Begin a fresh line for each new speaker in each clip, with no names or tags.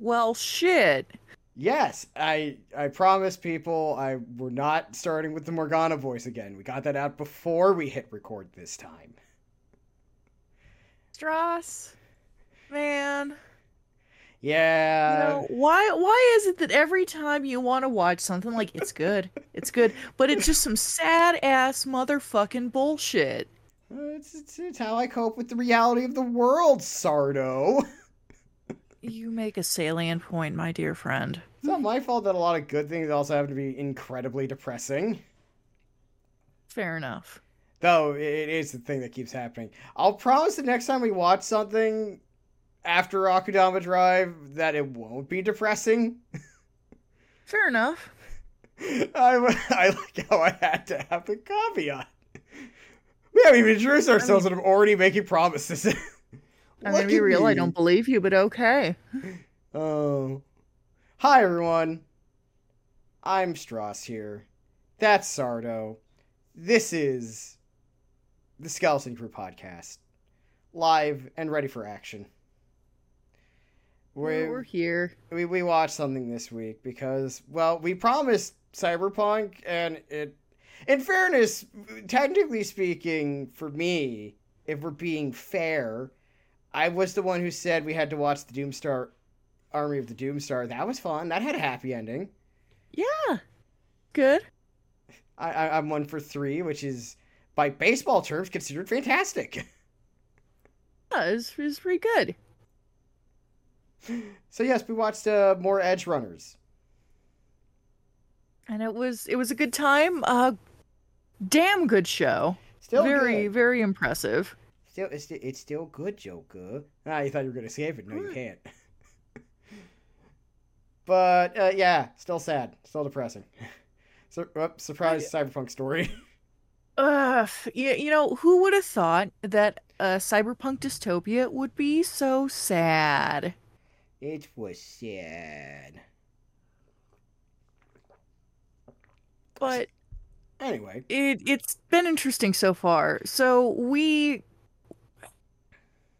Well, shit.
Yes, I I promise people I we're not starting with the Morgana voice again. We got that out before we hit record this time.
Stross, man.
Yeah.
You know, why why is it that every time you want to watch something like it's good, it's good, but it's just some sad ass motherfucking bullshit.
It's, it's, it's how I cope with the reality of the world, Sardo.
You make a salient point, my dear friend.
It's not my fault that a lot of good things also have to be incredibly depressing.
Fair enough.
Though it is the thing that keeps happening. I'll promise the next time we watch something after Akudama Drive that it won't be depressing.
Fair enough.
I, I like how I had to have the caveat. We haven't even introduced ourselves I mean, and I'm already making promises.
I'm gonna be real, me. I don't believe you, but okay.
Oh. Hi everyone. I'm Stross here. That's Sardo. This is the Skeleton Crew podcast. Live and ready for action.
We, we're here.
We, we watched something this week because, well, we promised Cyberpunk, and it. In fairness, technically speaking, for me, if we're being fair, I was the one who said we had to watch the Doomstar Army of the Doomstar. That was fun. That had a happy ending.
Yeah. Good.
I, I am one for three, which is by baseball terms considered fantastic.
Yeah, it's, it's pretty good.
So yes, we watched uh, more Edgerunners,
and it was it was a good time. Uh, damn good show. Still very good. very impressive.
Still, it's it's still good, Joker. Ah, you thought you were gonna escape it? No, you can't. but uh, yeah, still sad, still depressing. So, oh, surprise cyberpunk story.
Uh, you, you know, who would have thought that a cyberpunk dystopia would be so sad?
It was sad.
But
anyway,
it it's been interesting so far. So we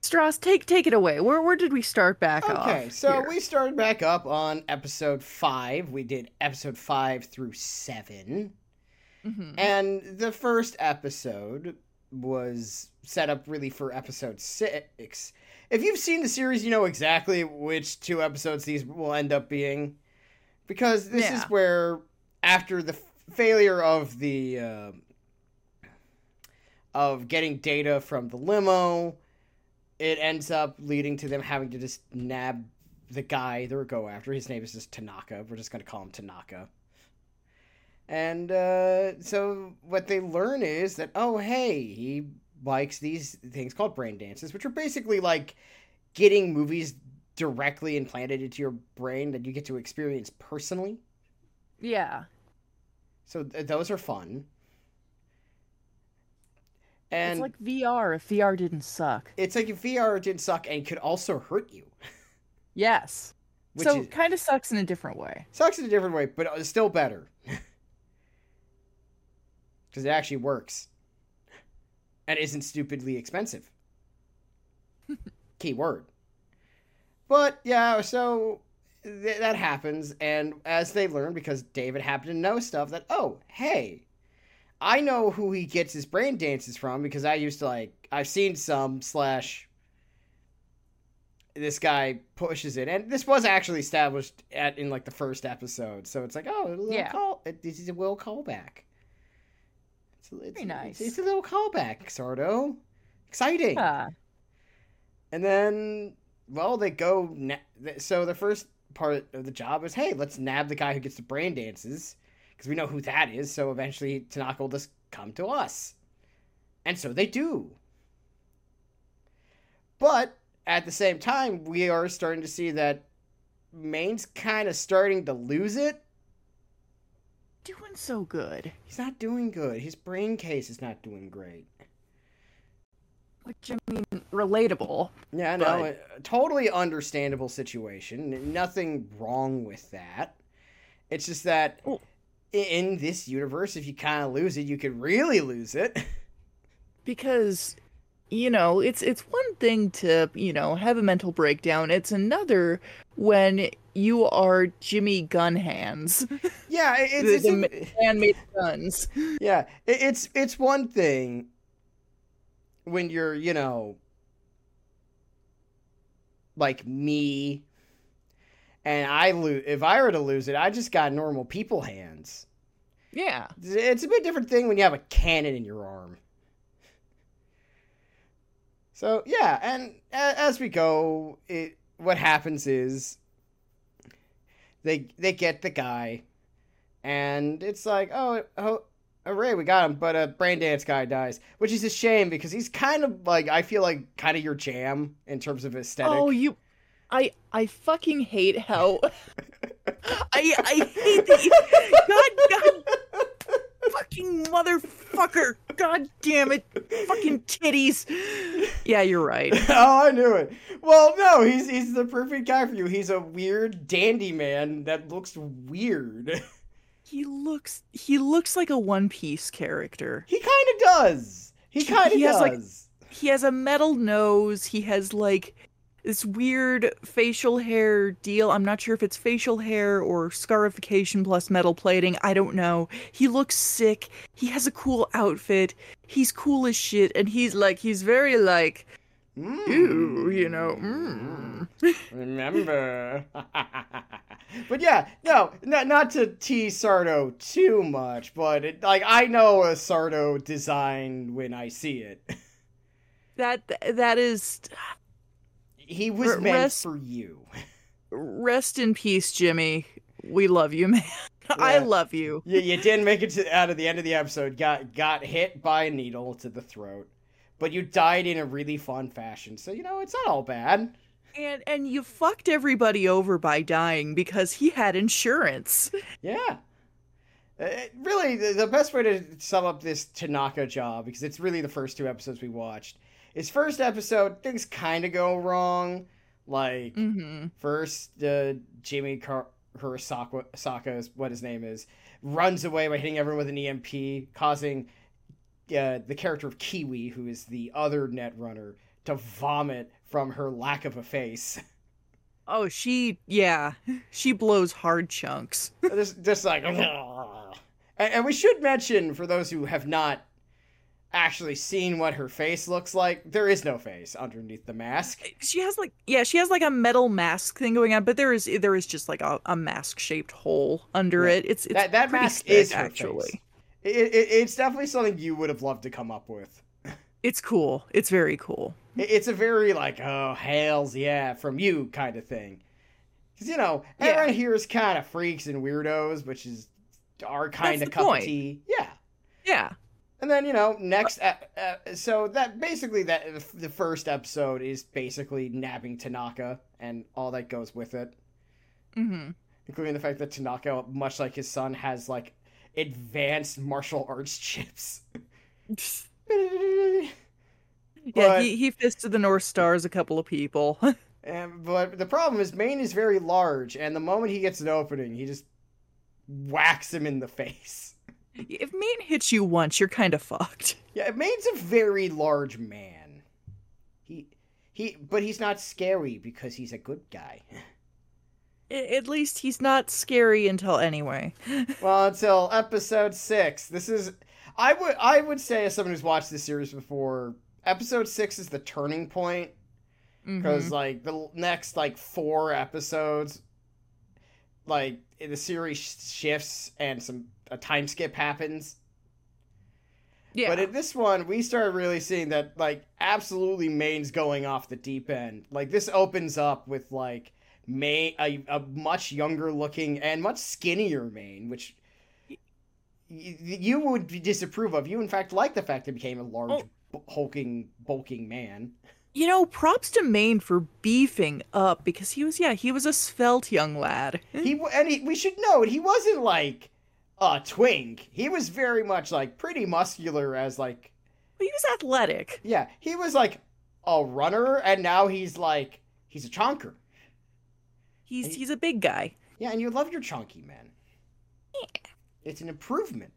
Stross, take take it away. Where where did we start back
okay,
off?
Okay, so here? we started back up on episode five. We did episode five through 7 mm-hmm. and the first episode was set up really for episode six. If you've seen the series, you know exactly which two episodes these will end up being, because this yeah. is where after the failure of the uh, of getting data from the limo it ends up leading to them having to just nab the guy they're go after. His name is just Tanaka. We're just gonna call him Tanaka. And uh, so what they learn is that oh hey he likes these things called brain dances, which are basically like getting movies directly implanted into your brain that you get to experience personally.
Yeah.
So th- those are fun. And
it's like VR if VR didn't suck.
It's like if VR didn't suck and could also hurt you.
Yes. Which so kind of sucks in a different way.
Sucks in a different way, but it's still better. Because it actually works. And isn't stupidly expensive. Key word. But yeah, so th- that happens, and as they learn, because David happened to know stuff that, oh, hey, I know who he gets his brain dances from because I used to like I've seen some slash this guy pushes it. And this was actually established at in like the first episode. So it's like oh a yeah. call it, this is a little callback.
It's, it's very nice.
it's, it's, a little callback Sardo. Exciting.
Yeah.
and then well they go so the first part of the job is hey let's nab the guy who gets the brain dances because we know who that is. So eventually Tanaka will just come to us. And so they do. But at the same time, we are starting to see that Maine's kind of starting to lose it.
Doing so good.
He's not doing good. His brain case is not doing great.
Which, I mean, relatable.
Yeah, no, but... totally understandable situation. Nothing wrong with that. It's just that well, in this universe, if you kind of lose it, you could really lose it.
Because you know, it's it's one thing to, you know, have a mental breakdown. It's another when you are Jimmy Gun Hands.
Yeah, it's,
the,
it's
the
a-
man made guns.
yeah, it, it's it's one thing when you're, you know, like me, and I lose. If I were to lose it, I just got normal people hands.
Yeah.
It's a bit different thing when you have a cannon in your arm. So yeah, and as we go, it what happens is they they get the guy, and it's like oh, oh, oh hooray we got him, but uh, a brain dance guy dies, which is a shame because he's kind of like I feel like kind of your jam in terms of aesthetic.
Oh, you I I fucking hate how I I hate that you God God fucking motherfucker. God damn it. Fucking titties. Yeah, you're right.
oh, I knew it. Well, no, he's he's the perfect guy for you. He's a weird dandy man that looks weird.
He looks he looks like a One Piece character.
He kind of does. He
He-
kind of
he has, like-
does.
He has a metal nose. He has like this weird facial hair deal. I'm not sure if it's facial hair or scarification plus metal plating. I don't know. He looks sick. He has a cool outfit. He's cool as shit and he's like he's very like Ew, you know, mm.
Remember. but yeah, no, not not to tease Sardo too much, but it, like I know a Sardo design when I see it.
that that is
He was
R-
meant
rest-
for you.
rest in peace, Jimmy. We love you, man. I love you.
You, you didn't make it to out of the end of the episode. Got got hit by a needle to the throat, but you died in a really fun fashion. So you know it's not all bad.
And and you fucked everybody over by dying because he had insurance.
Yeah. Uh, it- really, the, the best way to sum up this Tanaka job, because it's really the first two episodes we watched, is first episode, things kind of go wrong. Like,
Mm-hmm.
first, uh, Jimmy Car- Hirosaka, Saka is what his name is, runs away by hitting everyone with an EMP, causing uh, the character of Kiwi, who is the other net runner, to vomit from her lack of a face.
Oh, she yeah, she blows hard chunks.
just, just like, and, and we should mention for those who have not actually seen what her face looks like, there is no face underneath the mask.
She has like yeah, she has like a metal mask thing going on, but there is there is just like a, a mask shaped hole under
Yeah.
it. It's, it's
that that mask
sick,
is
actually.
It, it, it's definitely something you would have loved to come up with.
It's cool. It's very cool.
It- It's a very like, oh hails yeah from you kind of thing. Because you know
Yeah.
everyone here is kind of freaks and weirdos, which is our kind
That's
of cup
point.
of tea. Yeah.
Yeah.
And then you know next, uh, uh, so that basically that the first episode is basically nabbing Tanaka and all that goes with it,
Mm-hmm.
including the fact that Tanaka, much like his son, has like advanced martial arts chips.
Yeah,
But-
he, he fisted the North Stars a couple of people.
And, but the problem is Maine is very large, and the moment he gets an opening, he just whacks him in the face.
If Maine hits you once, you're kind of fucked.
Yeah, Maine's a very large man. He he, but he's not scary because he's a good guy.
At least he's not scary until anyway.
well, until episode six. This is I would I would say as someone who's watched this series before, episode six is the turning point because
Mhm.
like the next like four episodes, like the series shifts and some a time skip happens.
yeah,
But in this one, we start really seeing that like absolutely Maine's going off the deep end. Like this opens up with like Maine, a, a much younger looking and much skinnier Maine, which y- you would disapprove of. You in fact like the fact that he became a large,
Oh.
b- hulking, bulking man.
you know, props to Maine for beefing up because he was, yeah, he was a svelte young lad.
He and he, we should note he wasn't like a twink. He was very much like pretty muscular as like
He was athletic.
yeah. He was like a runner, and now he's like he's a chonker.
He's
He-
he's a big guy.
Yeah, and you love your chunky man. It's an improvement.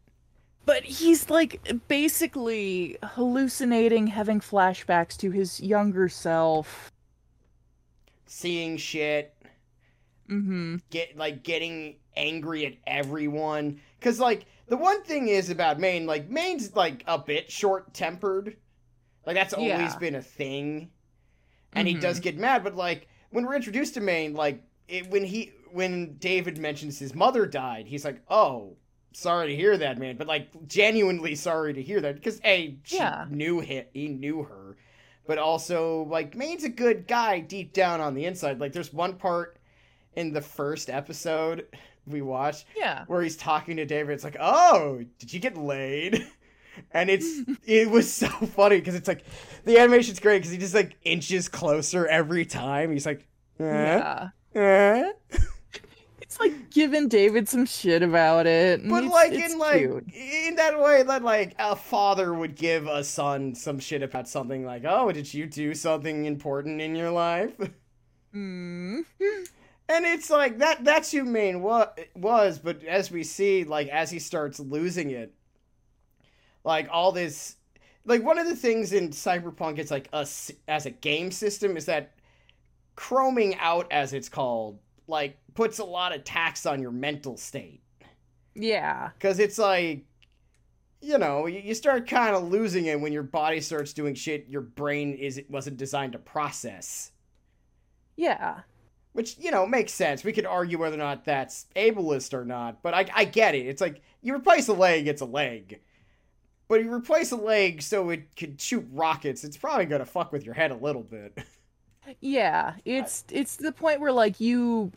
But he's like basically hallucinating, having flashbacks to his younger self.
Seeing shit,
Mm-hmm.
get like getting angry at everyone. Cause like the one thing is about Maine, like Maine's like a bit short tempered. Like that's always
Yeah.
been a thing. And he
Mhm.
does get mad, but like when we're introduced to Maine, like it, when he when David mentions his mother died, he's like, "Oh, sorry to hear that, man." But like genuinely sorry to hear that because a she
Yeah.
knew him, he knew her, but also like Maine's a good guy deep down on the inside. Like there's one part in the first episode we watched
Yeah.
where he's talking to David. It's like, "Oh, did you get laid?" And it's it was so funny because it's like the animation's great because he just like inches closer every time. He's like, eh,
Yeah.
eh.
It's like giving David some shit about it.
but
it's-
like
it's
in like
cute.
in that way that like a father would give a son some shit about something like, "Oh, did you do something important in your life?"
Mm.
And it's like that that's who Maine wa- was, but as we see, like as he starts losing it, like all this like one of the things in Cyberpunk it's like us as a game system is that chroming out as it's called, like puts a lot of tax on your mental state.
Yeah.
Cuz it's like you know, you start kind of losing it when your body starts doing shit your brain is wasn't designed to process.
Yeah.
Which, you know, makes sense. We could argue whether or not that's ableist or not, but I, I get it. It's like you replace a leg, it's a leg. But you replace a leg so it could shoot rockets, it's probably gonna fuck with your head a little bit.
Yeah. It's it's the point where like you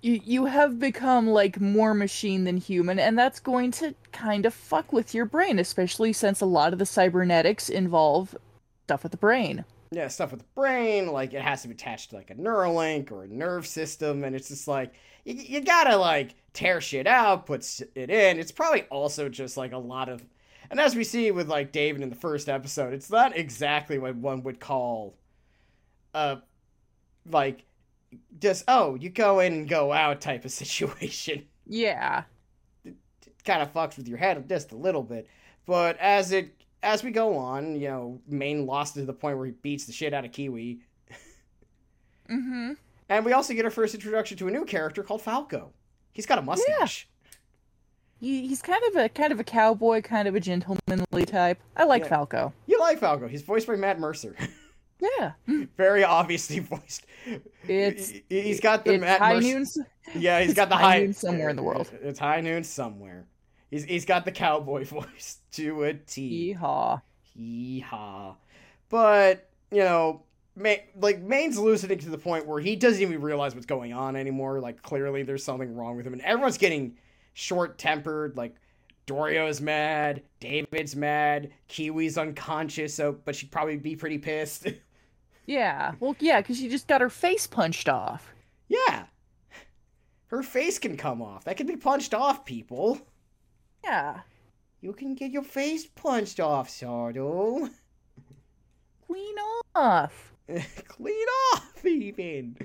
you you have become like more machine than human and that's going to kind of fuck with your brain especially since a lot of the cybernetics involve stuff with the brain.
Yeah, stuff with the brain, like it has to be attached to like a Neuralink or a nerve system, and it's just like you, you gotta like tear shit out, put it in. It's probably also just like a lot of, and as we see with like David in the first episode, it's not exactly what one would call, uh, like just oh you go in and go out type of situation.
Yeah.
kind of fucks with your head just a little bit. But as it as we go on, you know, Maine lost to the point where he beats the shit out of Kiwi.
Mhm.
And we also get our first introduction to a new character called Falco. He's got a mustache.
He, he's kind of a kind of a cowboy, kind of a gentlemanly type. I like
Yeah.
Falco.
You like Falco. He's voiced by Matt Mercer.
Yeah.
Very obviously voiced.
It's
He- he's got the Matt
high
Mercer.
noon
Yeah, he's got the
high
high
noon somewhere in the world.
It's high noon somewhere. He's he's got the cowboy voice to a T.
Yeehaw.
Yeehaw. But, you know, Ma- like, Maine's losing to the point where he doesn't even realize what's going on anymore. Like, clearly there's something wrong with him. And everyone's getting short tempered. Like, Dorio's mad. David's mad. Kiwi's unconscious, so, but she'd probably be pretty pissed.
Yeah. Well, yeah, because she just got her face punched off.
yeah. Her face can come off. That can be punched off, people.
Yeah.
You can get your face punched off, Sardo.
Clean off.
clean off even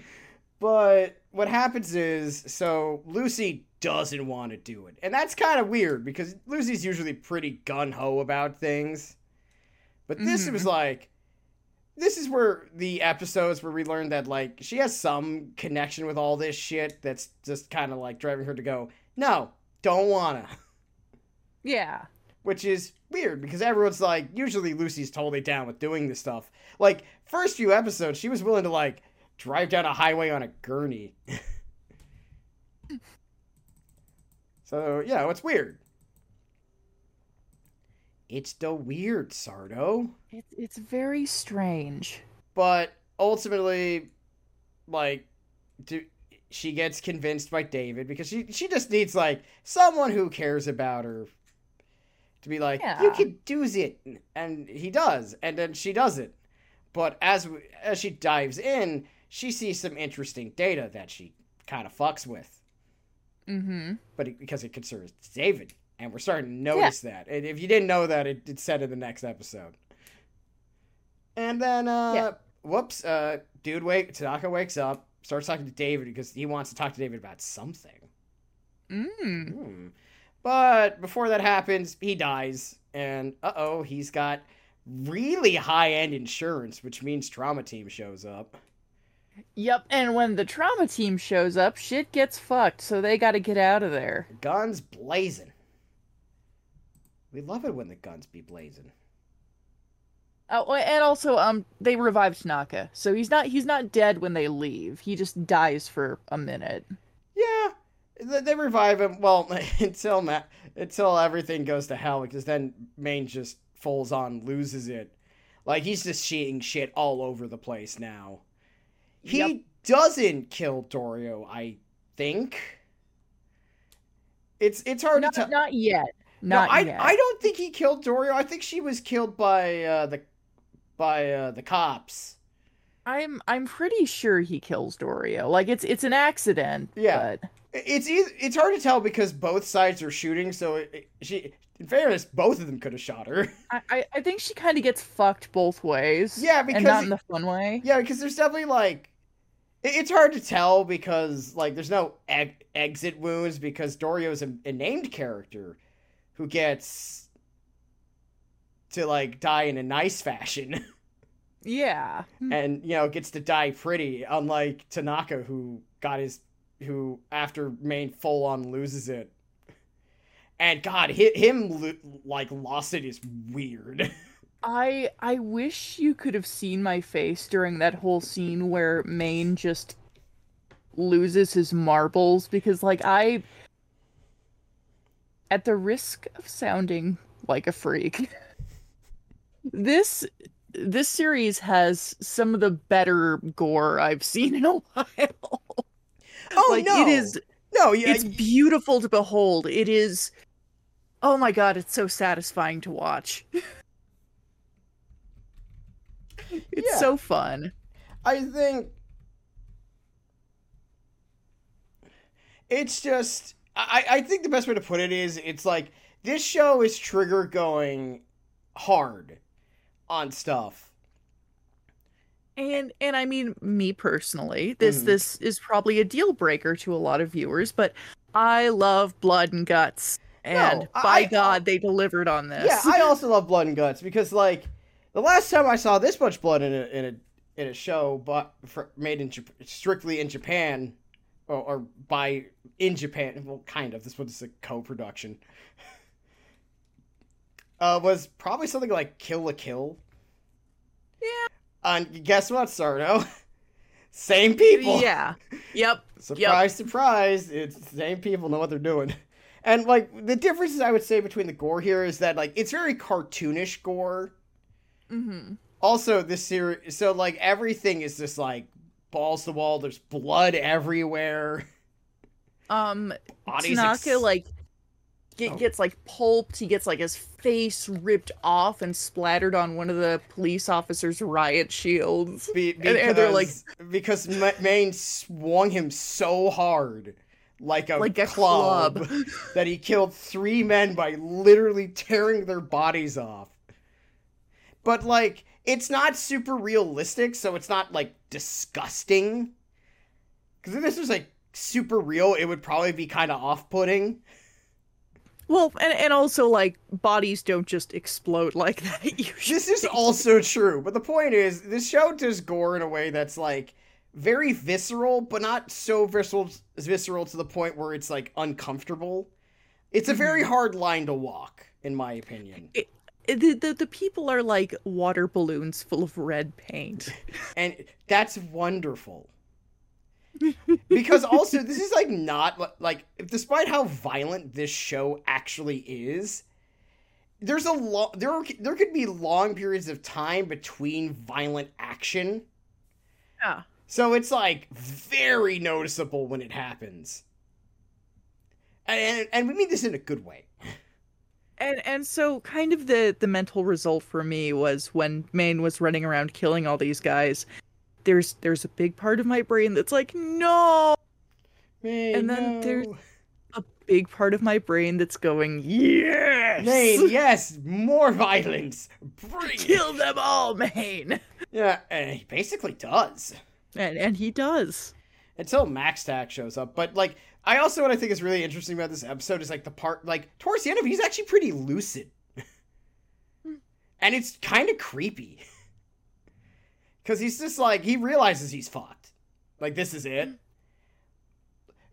but what happens is so lucy doesn't want to do it and that's kind of weird because lucy's usually pretty gun-ho about things but this
Mhm.
was like this is where the episodes where we learned that like she has some connection with all this shit that's just kind of like driving her to go no don't wanna
Yeah.
which is weird because everyone's like usually lucy's totally down with doing this stuff. Like first few episodes she was willing to like drive down a highway on a gurney. So yeah it's weird. It's the weird sardo.
It's it's very strange.
but ultimately like do, she gets convinced by david because she she just needs like someone who cares about her to be like you
Yeah.
can do it and he does and then she does it but as as she dives in she sees some interesting data that she kind of fucks with
Mm-hmm.
but it, because it concerns David, and we're starting to notice that. And if you didn't know that, it, it's said in the next episode. And then, uh,
Yeah.
whoops, uh, dude, wake Tanaka wakes up, starts talking to David because he wants to talk to David about something.
Mm.
Hmm. But before that happens, he dies, and uh oh, he's got really high end insurance, which means trauma team shows up.
Yep, and when the trauma team shows up, shit gets fucked, so they gotta get out of there.
Guns blazing. We love it when the guns be blazing.
Oh, and also, um, they revived Tanaka, so he's not he's not dead when they leave. He just dies for a minute.
Yeah, they, revive him. Well, until Ma- until everything goes to hell, because then Maine just falls on, loses it. Like he's just seeing shit all over the place now. He
Yep.
doesn't kill Dorio, I think. It's it's hard
Not,
to tell.
not yet.
No, I
yet.
I don't think he killed Dorio. I think she was killed by uh, the by uh, the cops.
I'm I'm pretty sure he kills Dorio. Like it's it's an accident.
Yeah.
But
It's eas- it's hard to tell because both sides are shooting. So it, it- she, in fairness, both of them could have shot her.
I, I, think she kind of gets fucked both ways.
Yeah, because
not in the fun way.
yeah, because there's definitely like it- it's hard to tell because like there's no exit wounds because Dorio's a, a named character who gets to like die in a nice fashion
Yeah. Hmm.
and you know gets to die pretty unlike Tanaka who got his who after Maine full on loses it and god him like lost it is weird
I I wish you could have seen my face during that whole scene where Maine just loses his marbles because like I at the risk of sounding like a freak this this series has some of the better gore I've seen in a while.
Oh
like
no
it is
no yeah
it's beautiful to behold. It is Oh my god, it's so satisfying to watch. it's
Yeah.
so fun.
I think it's just I, I think the best way to put it is it's like this show is trigger going hard on stuff.
And and I mean me personally, this
Mhm.
this is probably a deal breaker to a lot of viewers, but I love blood and guts. And
No,
by
I-
God, they delivered on this.
Yeah, I also love blood and guts because like the last time I saw this much blood in a in a in a show, but for, made in strictly in Japan, or, or by in Japan, well, kind of. This was a co-production. Uh, was probably something like Kill la Kill.
Yeah.
And guess what, Sardo? Same people.
Yeah. Yep.
Surprise, surprise! It's the same people know what they're doing. And like the differences I would say between the gore here is that like it's very cartoonish gore.
hmm
Also, this series, so like everything is just like balls to wall. There's blood everywhere.
Um
Bodies
Tanaka
ex-
like get,
Oh.
gets like pulped. He gets like his face ripped off and splattered on one of the police officers' riot shields.
be,
and-
because
and they're like-
because Ma- Maine swung him so hard like a
Like a
club,
club.
that he killed three men by literally tearing their bodies off. But like it's not super realistic, so it's not like disgusting. Because if this was like super real, it would probably be kind of off-putting.
Well, and and also like bodies don't just explode like that. Usually.
This is also true, but the point is, this show does gore in a way that's like very visceral, but not so visceral, visceral to the point where it's like uncomfortable. It's a mm-hmm. very hard line to walk, in my opinion.
the, the the people are like water balloons full of red paint.
and that's wonderful because also this is like not like despite how violent this show actually is there's a lot there are, there could be long periods of time between violent action
Yeah.
so it's like very noticeable when it happens and and, and we mean this in a good way
And and so kind of the the mental result for me was when Maine was running around killing all these guys. There's there's a big part of my brain that's like no, And then there's- a big part of my brain that's going yes,
Maine, yes more violence bring
kill them all, Maine.
Yeah, and he basically does.
And and he does.
until MaxTac shows up. But like, I also what I think is really interesting about this episode is like the part like towards the end of it, he's actually pretty lucid, hmm. and it's kind of creepy because he's just like he realizes he's fucked. Like this is it.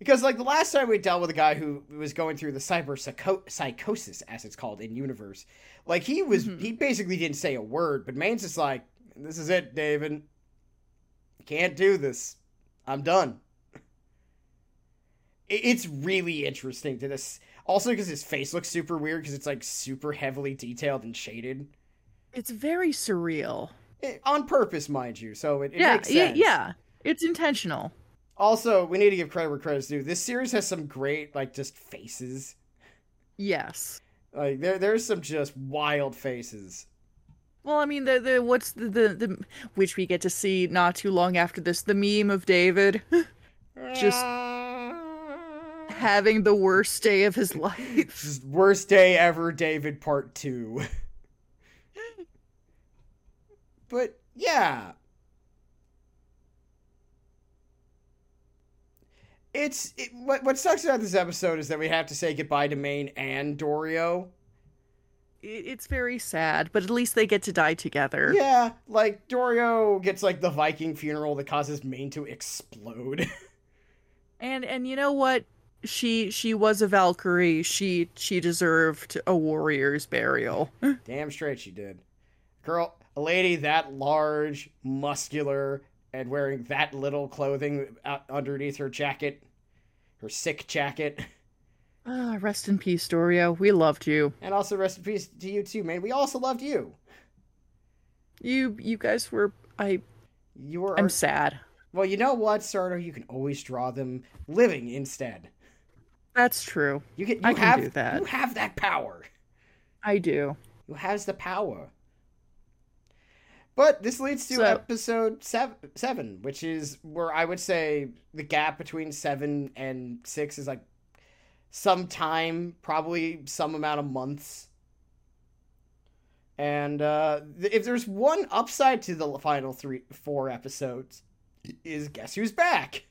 Because like the last time we dealt with a guy who was going through the cyber psycho- psychosis, as it's called in universe, like he was,
Mhm.
he basically didn't say a word. But Maine's just like, "This is it, David. Can't do this. I'm done." It's really interesting to this. Also, because his face looks super weird because it's like super heavily detailed and shaded
It's very surreal.
It- on purpose, mind you. So it, it
yeah,
makes sense.
yeah. It's intentional.
Also, we need to give credit where credit's due. This series has some great, like, just faces.
Yes.
Like, there, there's some just wild faces.
Well, I mean, the the what's the, the the which we get to see not too long after this, the meme of David Just- having the worst day of his life.
Just worst day ever, David Part Two. But yeah, it's it, what what sucks about this episode is that we have to say goodbye to Maine and Dorio.
It's very sad, but at least they get to die together.
Yeah, like Dorio gets like the Viking funeral that causes Maine to explode.
And and you know what? She she was a Valkyrie. She she deserved a warrior's burial.
Damn straight she did. Girl, a lady that large, muscular, and wearing that little clothing underneath her jacket, her sick jacket.
Ah, rest in peace, Dorio. We loved you.
And also rest in peace to you too, man. We also loved you.
You you guys were I
You were
I'm
our...
sad.
Well, you know what, Sardo? You can always draw them living instead.
That's true.
You can you
I can
have
do that.
you have that power.
I do.
who has the power. But this leads to
So-
episode seven, seven, which is where I would say the gap between seven and six is like some time, probably some amount of months. And uh, if there's one upside to the final three, four episodes, is guess who's back?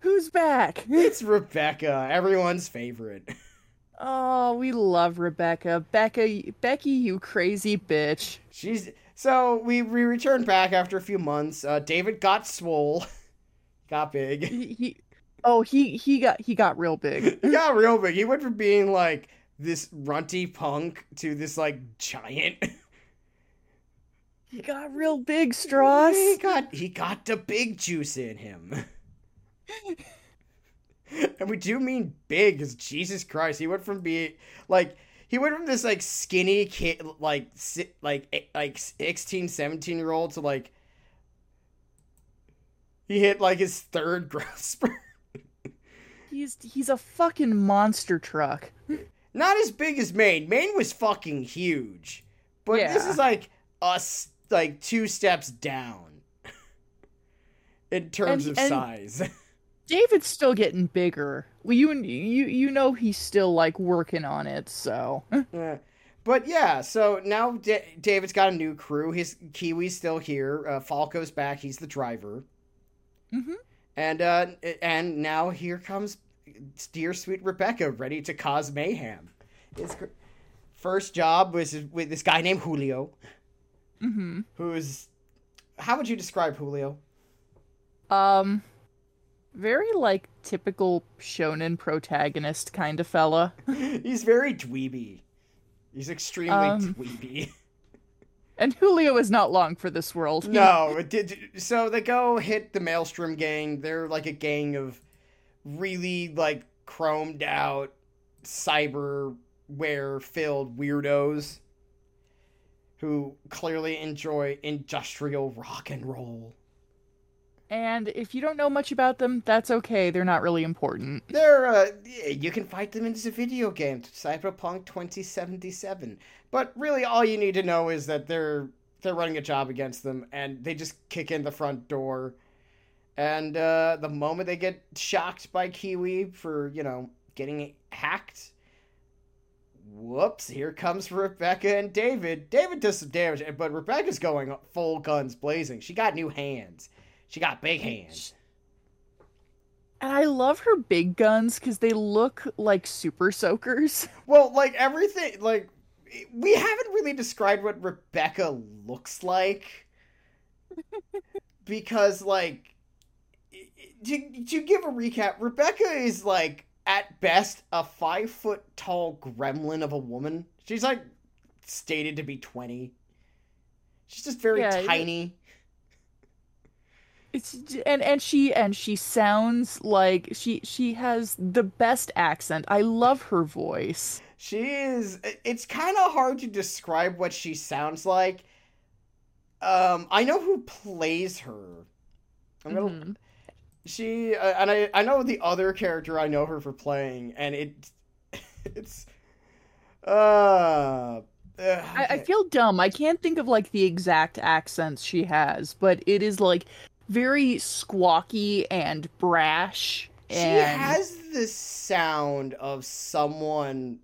Who's back?
It's Rebecca, everyone's favorite.
Oh, we love Rebecca. Becca Becky, you crazy bitch.
She's so we we returned back after a few months. Uh, David got swole, got big,
He, he Oh, he he got he got real big.
he got real big. He went from being like this runty punk to this like giant.
He got real big, Stross.
He got he got the big juice in him. and we do mean big, because Jesus Christ, he went from being like he went from this like skinny kid, like si- like eh, like 16, 17 year old to like he hit like his third growth spurt.
He's he's a fucking monster truck.
Not as big as Maine. Maine was fucking huge, but this is like us like two steps down in terms
And-
of
and-
size.
David's still getting bigger. Well, you you you know he's still like working on it. So
Yeah. But yeah, so now Da- David's got a new crew. His Kiwi's still here. Uh, Falco's back. He's the driver.
Mhm.
And uh, and now here comes dear sweet Rebecca, ready to cause mayhem. His gr- first job was with this guy named Julio,
hmm
who's how would you describe Julio?
um, very like typical shonen protagonist kind of fella.
He's very dweeby. He's extremely
Um,
dweeby.
And Julio is not long for this world.
No, it did. So they go hit the Maelstrom gang. They're like a gang of really like chromed out cyberware filled weirdos who clearly enjoy industrial rock and roll.
And if you don't know much about them, that's okay. They're not really important.
They're uh, you can fight them in this video game, Cyberpunk 2077. But really, all you need to know is that they're they're running a job against them, and they just kick in the front door. And uh, the moment they get shocked by Kiwi for you know getting hacked, whoops! Here comes Rebecca and David. David does some damage, but Rebecca's going full guns blazing. She got new hands. She got big hands.
And I love her big guns because they look like super soakers.
Well, like everything, like we haven't really described what Rebecca looks like because, like, to to give a recap, Rebecca is like at best a five foot tall gremlin of a woman. She's like stated to be twenty. She's just very
Yeah,
tiny.
It's and and she and she sounds like she she has the best accent. I love her voice.
She is. It's kind of hard to describe what she sounds like. Um, I know who plays her. I'm gonna.
Mhm.
She uh, and I. I know the other character. I know her for playing, and it. It's. Uh. uh,
I, I feel dumb. I can't think of like the exact accents she has, but it is like very squawky and brash.
She has the sound of someone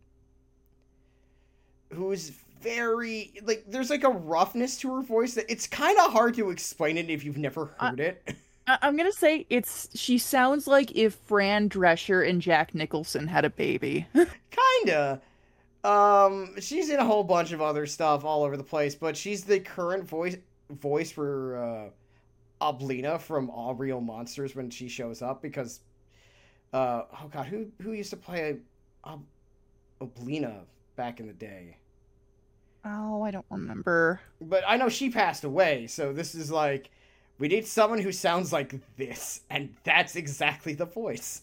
who's very like there's like a roughness to her voice that it's kind of hard to explain it if you've never
Uh,
heard it.
I- I'm gonna say it's she sounds like if Fran Drescher and Jack Nicholson had a baby.
Kinda. Um, she's in a whole bunch of other stuff all over the place, but she's the current voice voice for uh, Oblina from Aaahh!!! Real Monsters when she shows up because, uh, oh god, who who used to play Ob- Oblina back in the day?
oh, I don't remember.
But I know she passed away, so this is like we need someone who sounds like this, and that's exactly the voice.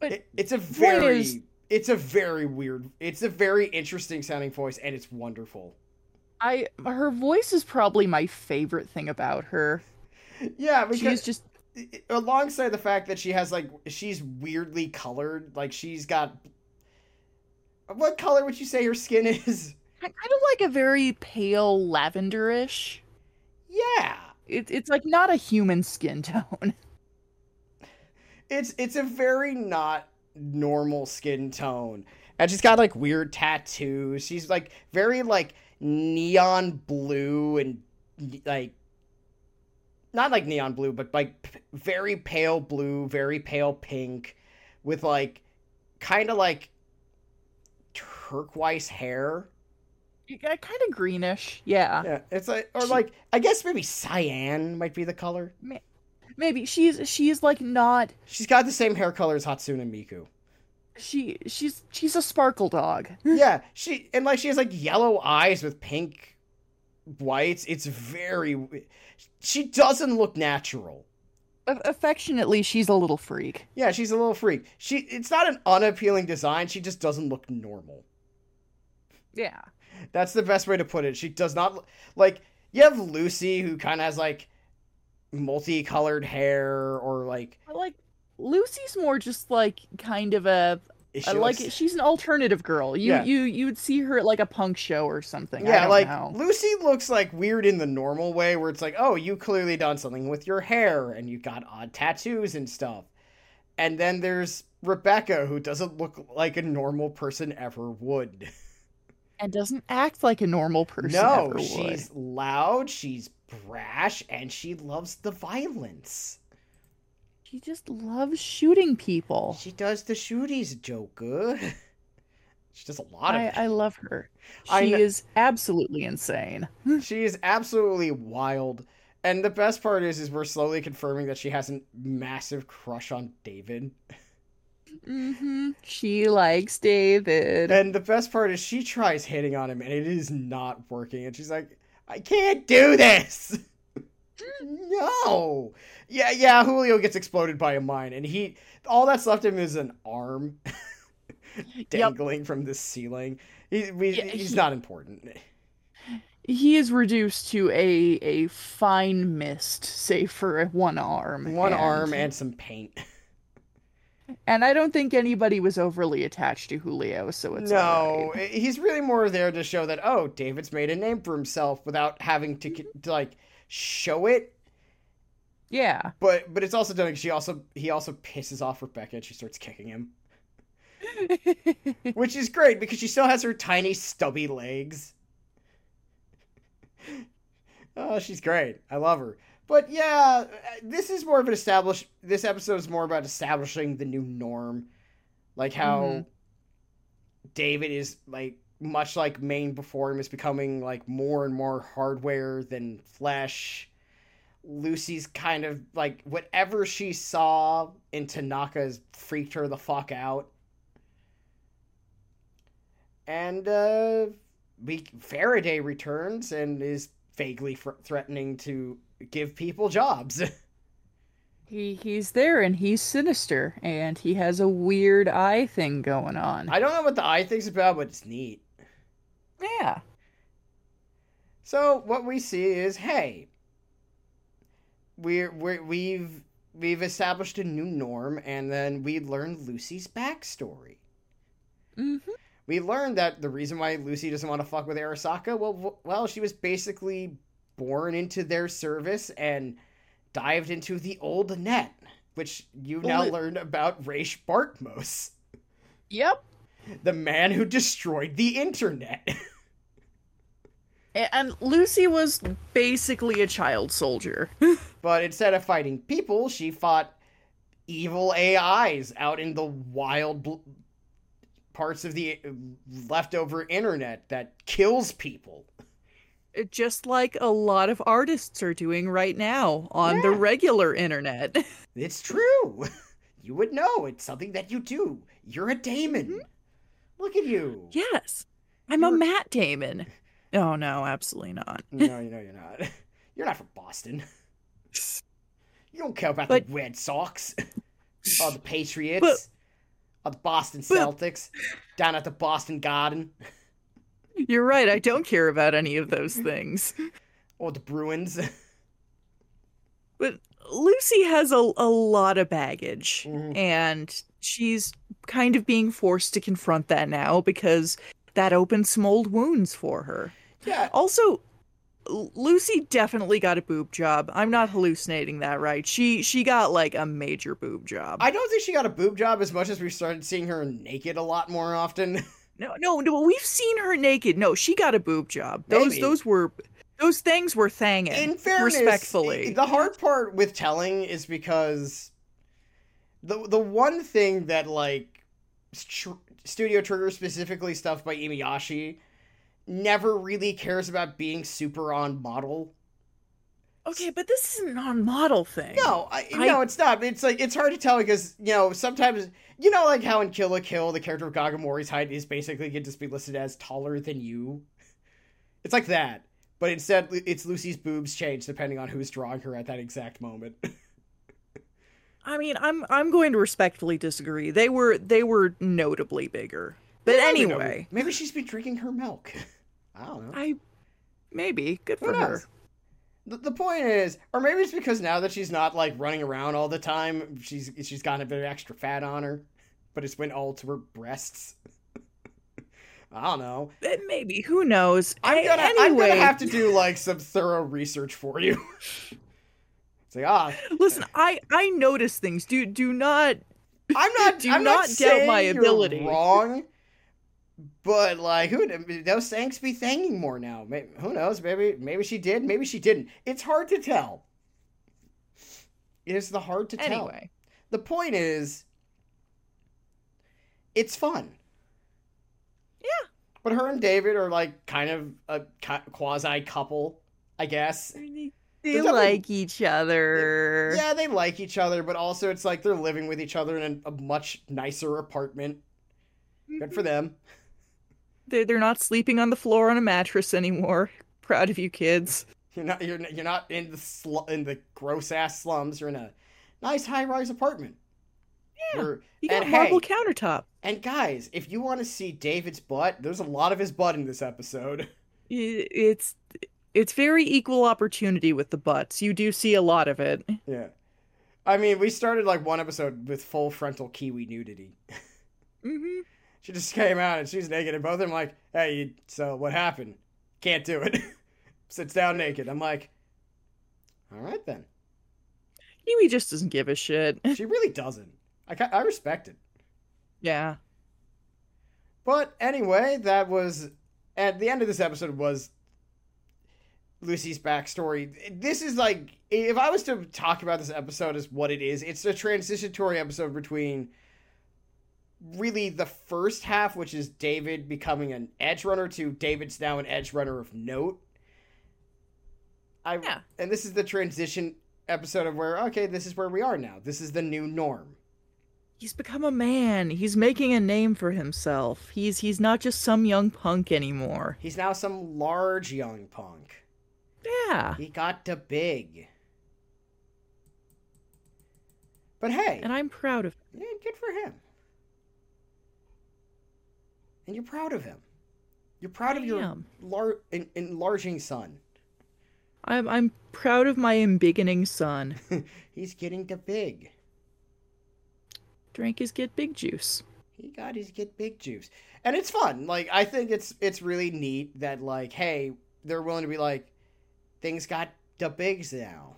But
It- it's a very
is-
it's a very weird it's a very interesting sounding voice and it's wonderful
I her voice is probably my favorite thing about her.
yeah because
She's just
alongside the fact that she has like she's weirdly colored like she's got what color would you say her skin is
kind of like a very pale lavenderish.
yeah
It, it's like not a human skin tone.
it's it's a very not normal skin tone and she's got like weird tattoos she's like very like neon blue and like not like neon blue but like p- very pale blue very pale pink with like kind of like turquoise hair
kind of greenish. Yeah.
yeah it's like or
She-
like i guess maybe cyan might be the color
Maybe she's she's like not
she's got the same hair color as hatsune miku
she she's she's a sparkle dog.
yeah, she and like she has like yellow eyes with pink whites. It's very. She doesn't look natural.
Affectionately, she's a little freak.
Yeah, she's a little freak. She. It's not an unappealing design. She just doesn't look normal.
Yeah.
That's the best way to put it. She does not like. You have Lucy, who kind of has like multicolored hair, or like.
I like Lucy's more just like kind of a I like it. She's an alternative girl. You
Yeah.
you you would see her at like a punk show or something.
Yeah, like
know.
Lucy looks like weird in the normal way, where it's like, oh, you clearly done something with your hair, and you got odd tattoos and stuff. And then there's Rebecca, who doesn't look like a normal person ever would.
and doesn't act like a normal person.
no,
ever would.
she's loud, she's brash, and she loves the violence.
She just loves shooting people.
She does the shooties, Joker. she does a lot of
I,
it.
I love her.
I
She
kn-
is absolutely insane.
She is absolutely wild. And the best part is, is we're slowly confirming that she has a massive crush on David.
Mm-hmm. She likes David.
And the best part is she tries hitting on him and it is not working. And she's like, I can't do this. no. Yeah, yeah, Julio gets exploded by a mine and he all that's left of him is an arm dangling from the ceiling. He, we,
Yeah,
he's
he-
not important.
He is reduced to a a fine mist, save for one arm.
One
and-
arm and some paint.
And I don't think anybody was overly attached to Julio, so it's
no,
alright.
he's really more there to show that oh, David's made a name for himself without having to, mm-hmm. to like show it.
Yeah.
But but it's also done. She also he also pisses off Rebecca and she starts kicking him, which is great because she still has her tiny stubby legs. Oh, she's great. I love her. But yeah, this is more of an established. This episode is more about establishing the new norm, like how
Mhm.
David is like much like Maine before him is becoming like more and more hardware than flesh. Lucy's kind of like whatever she saw in Tanaka's freaked her the fuck out. And uh we Faraday returns and is vaguely fr- threatening to give people jobs.
He he's there and he's sinister and he has a weird eye thing going on.
I don't know what the eye thing's about, but it's neat.
Yeah.
So what we see is, hey, we're, we're we've we've established a new norm, and then we learn Lucy's backstory.
hmm
We learned that the reason why Lucy doesn't want to fuck with Arasaka, well, well, she was basically born into their service and dived into the old net, which you now
Well, it-
learn about Rache Bartmoss,
Yep.
the man who destroyed the internet.
A- And Lucy was basically a child soldier.
But instead of fighting people, she fought evil AIs out in the wild bl- parts of the uh, leftover internet that kills people.
Just like a lot of artists are doing right now on the regular internet.
It's true. You would know. It's something that you do. You're a Damon. Look at you.
yes. I'm a
You're-
Matt Damon. Oh no, absolutely not.
No, you know you're not. You're not from Boston. You don't care about
But-
the Red Sox or the Patriots
But-
or the Boston
but-
Celtics down at the Boston Garden
You're right, I don't care about any of those things.
or the Bruins.
But Lucy has a, a lot of baggage,
Mhm.
and she's kind of being forced to confront that now because that opened some old wounds for her.
Yeah,
Also, Lucy definitely got a boob job. I'm not hallucinating that, right? She she got like a major boob job.
I don't think she got a boob job as much as we started seeing her naked a lot more often.
No, no, no. We've seen her naked. No, she got a boob job. Those
Maybe.
those were those things were thanging.
In fairness,
respectfully.
the hard part with telling is because the the one thing that like Studio Trigger specifically stuff by Imaishi never really cares about being super on model.
okay, but this isn't on model thing.
No, I,
I-
no, it's not. It's like it's hard to tell because you know sometimes you know like how in Kill la Kill the character of Gamagori's height is basically can just be listed as taller than you. It's like that, but instead it's Lucy's boobs change depending on who's drawing her at that exact moment.
I mean, I'm I'm going to respectfully disagree. They were they were notably bigger. But anyway,
maybe she's been drinking her milk. I don't know.
I maybe good
Who
for her.
The, the point is, or maybe it's because now that she's not like running around all the time, she's she's gotten a bit of extra fat on her, but it's went all to her breasts. I don't know.
Maybe who knows?
I'm gonna
anyway,
I'm gonna have to do like some thorough research for you. it's like ah,
listen. I I notice things. Do do not.
I'm not.
Do
I'm
not doubt my ability.
Wrong. But like, who those thanks be thanking more now? Maybe, who knows? Maybe maybe she did. Maybe she didn't. It's hard to tell. It is the hard to tell.
Anyway,
The point is, it's fun.
Yeah.
But her and David are like kind of a quasi couple, I guess.
they
There's
like each other.
Yeah, they like each other, but also it's like they're living with each other in a, a much nicer apartment. Good for mm-hmm. them.
They're they're not sleeping on the floor on a mattress anymore. Proud of you, kids.
You're not you're you're not in the sl- in the gross ass slums. You're in a nice high rise apartment.
Yeah.
You're-
You got
and
marble
hey,
countertop.
and guys, if you want to see David's butt, there's a lot of his butt in this episode.
It's it's very equal opportunity with the butts. You do see a lot of it.
Yeah. I mean, we started like one episode with full frontal kiwi nudity.
hmm
She just came out and she's naked, and both of them like, "Hey, you, so what happened? Can't do it." Sits down naked. I'm like, "All right then."
Kiwi just doesn't give a shit.
She really doesn't. I I respect it.
yeah.
But anyway, that was at the end of this episode was Lucy's backstory. This is like if I was to talk about this episode as what it is, it's a transitory episode between really the first half, which is David becoming an edge runner, to David's now an edge runner of note. I
Yeah.
and this is the transition episode of where okay, this is where we are now. This is the new norm.
He's become a man. He's making a name for himself. He's he's not just some young punk anymore.
He's now some large young punk.
Yeah.
He got to big. But hey,
And I'm proud of
yeah, good for him. And you're proud of him. You're proud of your lar- en- enlarging son.
I'm I'm proud of my embiggening son.
He's getting to big.
Drink his get big juice.
He got his get big juice. And it's fun. Like I think it's it's really neat that like, hey, they're willing to be like, things got the bigs now.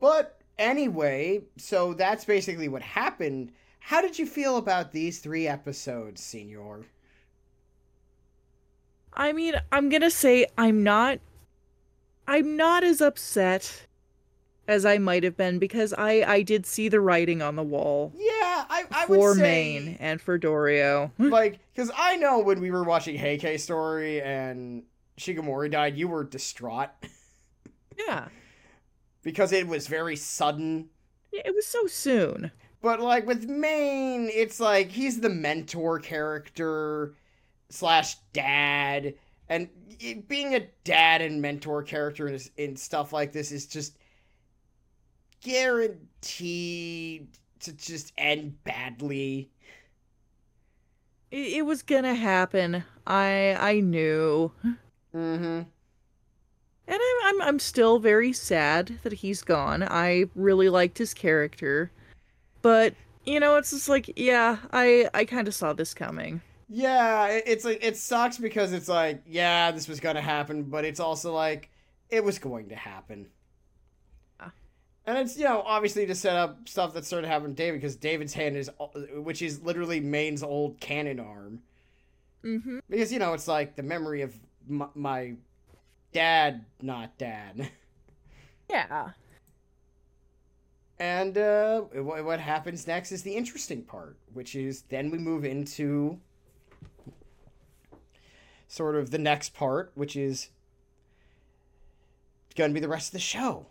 But anyway, so that's basically what happened. How did you feel about these three episodes, Senor?
I mean, I'm gonna say I'm not I'm not as upset as I might have been because I I did see the writing on the wall
Yeah, I, I
for
would say
Maine and for Dorio.
like because I know when we were watching Heike story and Shigemori died, you were distraught
yeah.
because it was very sudden.
It was so soon.
But like with Maine, it's like he's the mentor character slash dad, and it- being a dad and mentor character in, in stuff like this is just guaranteed to just end badly.
It, it was gonna happen. I I knew.
Mm-hmm.
And I'm, I'm I'm still very sad that he's gone. I really liked his character. But, you know, it's just like, yeah, I I kind of saw this coming.
Yeah, it- it's like it sucks because it's like, yeah, this was gonna happen, but it's also like it was going to happen.
Yeah.
And it's you know obviously to set up stuff that started happening to David because David's hand is which is literally Maine's old cannon arm
Mm-hmm.
because you know it's like the memory of my, my dad, not dad.
Yeah.
And uh, what, happens next is the interesting part, which is then we move into sort of the next part, which is going to be the rest of the show.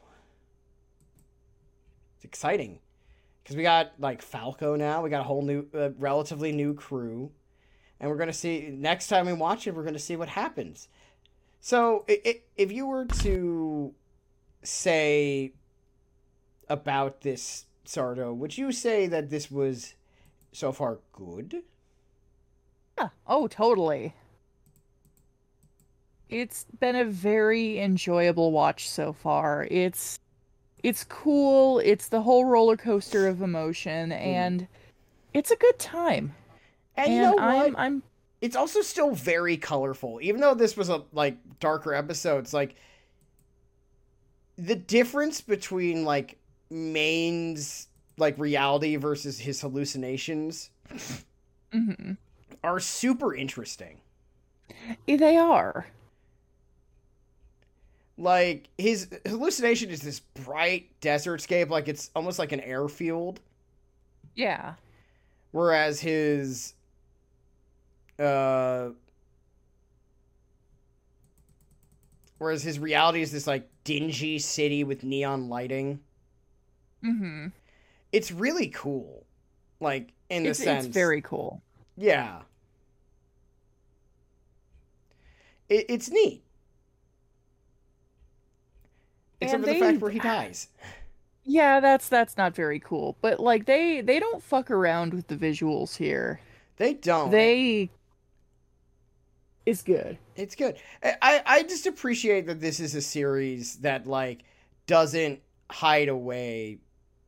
It's exciting because we got like Falco now. We got a whole new, uh, relatively new crew, and we're going to see next time we watch it. We're going to see what happens. So, i i if you were to say about this Sardo, would you say that this was so far good?
Yeah. Oh, totally. It's been a very enjoyable watch so far. It's it's cool. It's the whole roller coaster of emotion hmm. and it's a good time.
And,
And,
you know what?
I'm I'm
it's also still very colorful. Even though this was a like darker episode, it's like the difference between like Maine's like reality versus his hallucinations
mhm.
are super interesting.
they are.
Like his hallucination is this bright desert scape, like it's almost like an airfield.
Yeah.
whereas his uh whereas his reality is this like dingy city with neon lighting
Mhm.
it's really cool like in the
It's,
sense
it's very cool.
yeah it, it's neat except
And
for the
they-
fact where he dies
Yeah, that's that's not very cool. But like they they don't fuck around with the visuals here.
they don't
They it's good.
It's good. I I just appreciate that this is a series that like doesn't hide away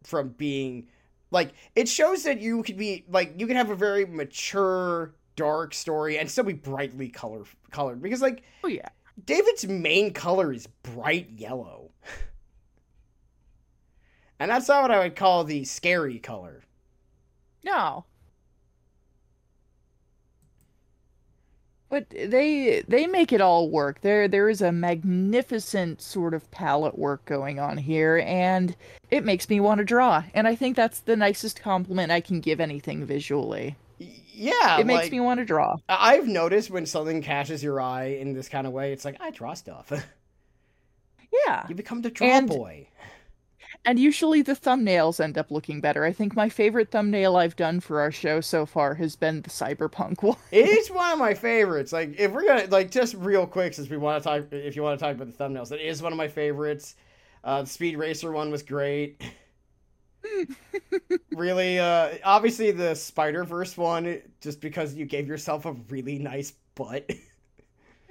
from being like it shows that you could be like you can have a very mature dark story and still be brightly color colored because like
Oh yeah.
David's main color is bright yellow. and that's not what I would call the scary color.
No. But they they make it all work. There there is a magnificent sort of palette work going on here, and it makes me want to draw. And I think that's the nicest compliment I can give anything visually.
Yeah,
it makes
like,
me want to draw.
I've noticed when something catches your eye in this kind of way, it's like I draw stuff.
yeah,
you become the draw
and,
boy.
And usually the thumbnails end up looking better. I think my favorite thumbnail I've done for our show so far has been the cyberpunk one.
it is one of my favorites. Like if we're gonna like just real quick, since we want to talk, if you want to talk about the thumbnails, it is one of my favorites. Uh, the Speed Racer one was great. really, uh, obviously the Spider Verse one, just because you gave yourself a really nice butt.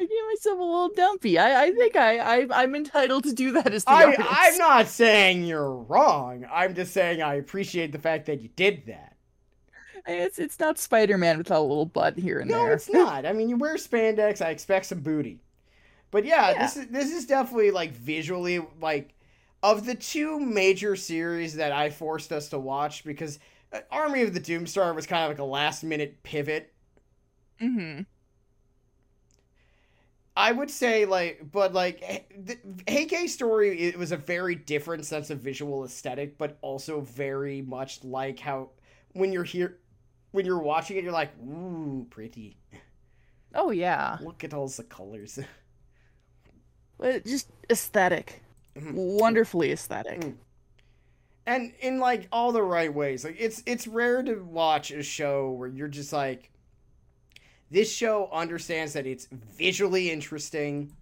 I gave myself a little dumpy. I, I think I, I am entitled to do that as the
I,
artist.
I'm not saying you're wrong. I'm just saying I appreciate the fact that you did that.
It's it's not Spider Man without a little butt here and
no,
there.
No, it's not. I mean, you wear spandex. I expect some booty. But yeah, yeah, this is this is definitely like visually like of the two major series that I forced us to watch because uh, Army of the Doomstar was kind of like a last minute pivot.
Mm-hmm.
I would say like, but like, the Heike story it was a very different sense of visual aesthetic, but also very much like how when you're here, when you're watching it, you're like, ooh, pretty.
Oh yeah.
Look at all the colors.
But just aesthetic, mm-hmm. wonderfully aesthetic. Mm.
And in like all the right ways. Like it's it's rare to watch a show where you're just like this show understands that it's visually interesting.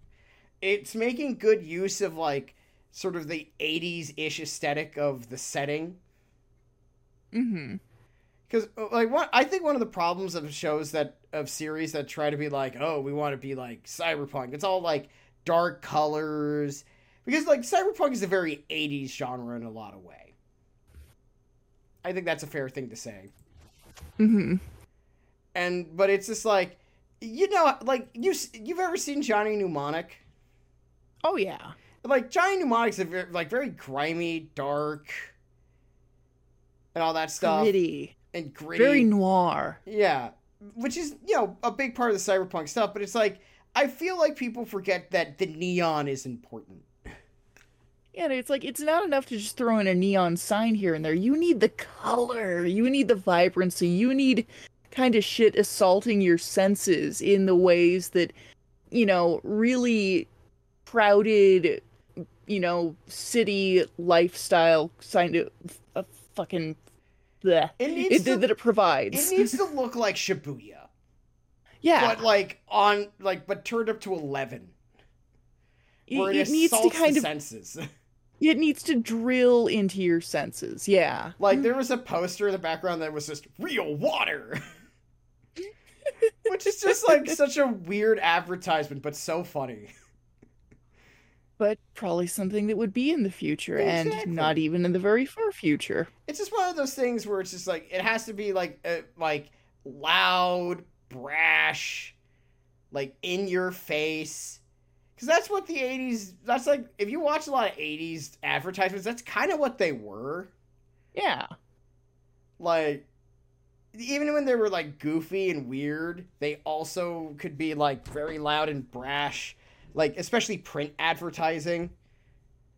It's making good use of like sort of the 80s ish aesthetic of the setting.
Mm-hmm.
Because like what I think one of the problems of shows that of series that try to be like, oh, we want to be like cyberpunk. It's all like dark colors. Because like cyberpunk is a very 80s genre in a lot of way. I think that's a fair thing to say.
Mm-hmm
and but it's just like you know like you you've ever seen Johnny Mnemonic?
Oh yeah.
Like Johnny Mnemonic's a very, like very grimy, dark, and all that stuff.
Gritty
and gritty,
very noir.
Yeah, which is you know a big part of the cyberpunk stuff. But it's like I feel like people forget that the neon is important.
Yeah, it's like it's not enough to just throw in a neon sign here and there. You need the color. You need the vibrancy. You need kind of shit assaulting your senses in the ways that, you know, really crowded, you know, city lifestyle kind of a fucking bleh,
it needs
it,
to,
that it provides.
It needs to look like Shibuya.
Yeah.
But like on like but turned up to eleven. Where it,
it needs to kind of
senses.
It needs to drill into your senses, yeah.
Like there was a poster in the background that was just real water. Which is just like such a weird advertisement, but so funny.
But probably something that would be in the future exactly. and not even in the very far future.
It's just one of those things where it's just like it has to be like uh, like loud, brash, like in your face. Cuz that's what the 80s that's like if you watch a lot of 80s advertisements, that's kind of what they were.
Yeah.
Like even when they were like goofy and weird, they also could be like very loud and brash, like especially print advertising.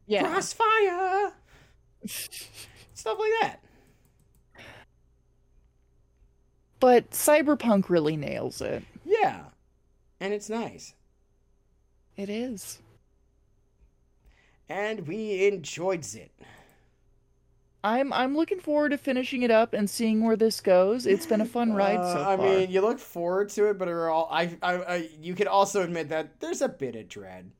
Yeah,
crossfire, stuff like that.
But Cyberpunk really nails it.
Yeah, and it's nice.
It is.
And we enjoyed it.
I'm I'm looking forward to finishing it up and seeing where this goes. It's been a fun ride uh, so far.
I mean, you look forward to it, but all, I, I, I, you can also admit that there's a bit of dread.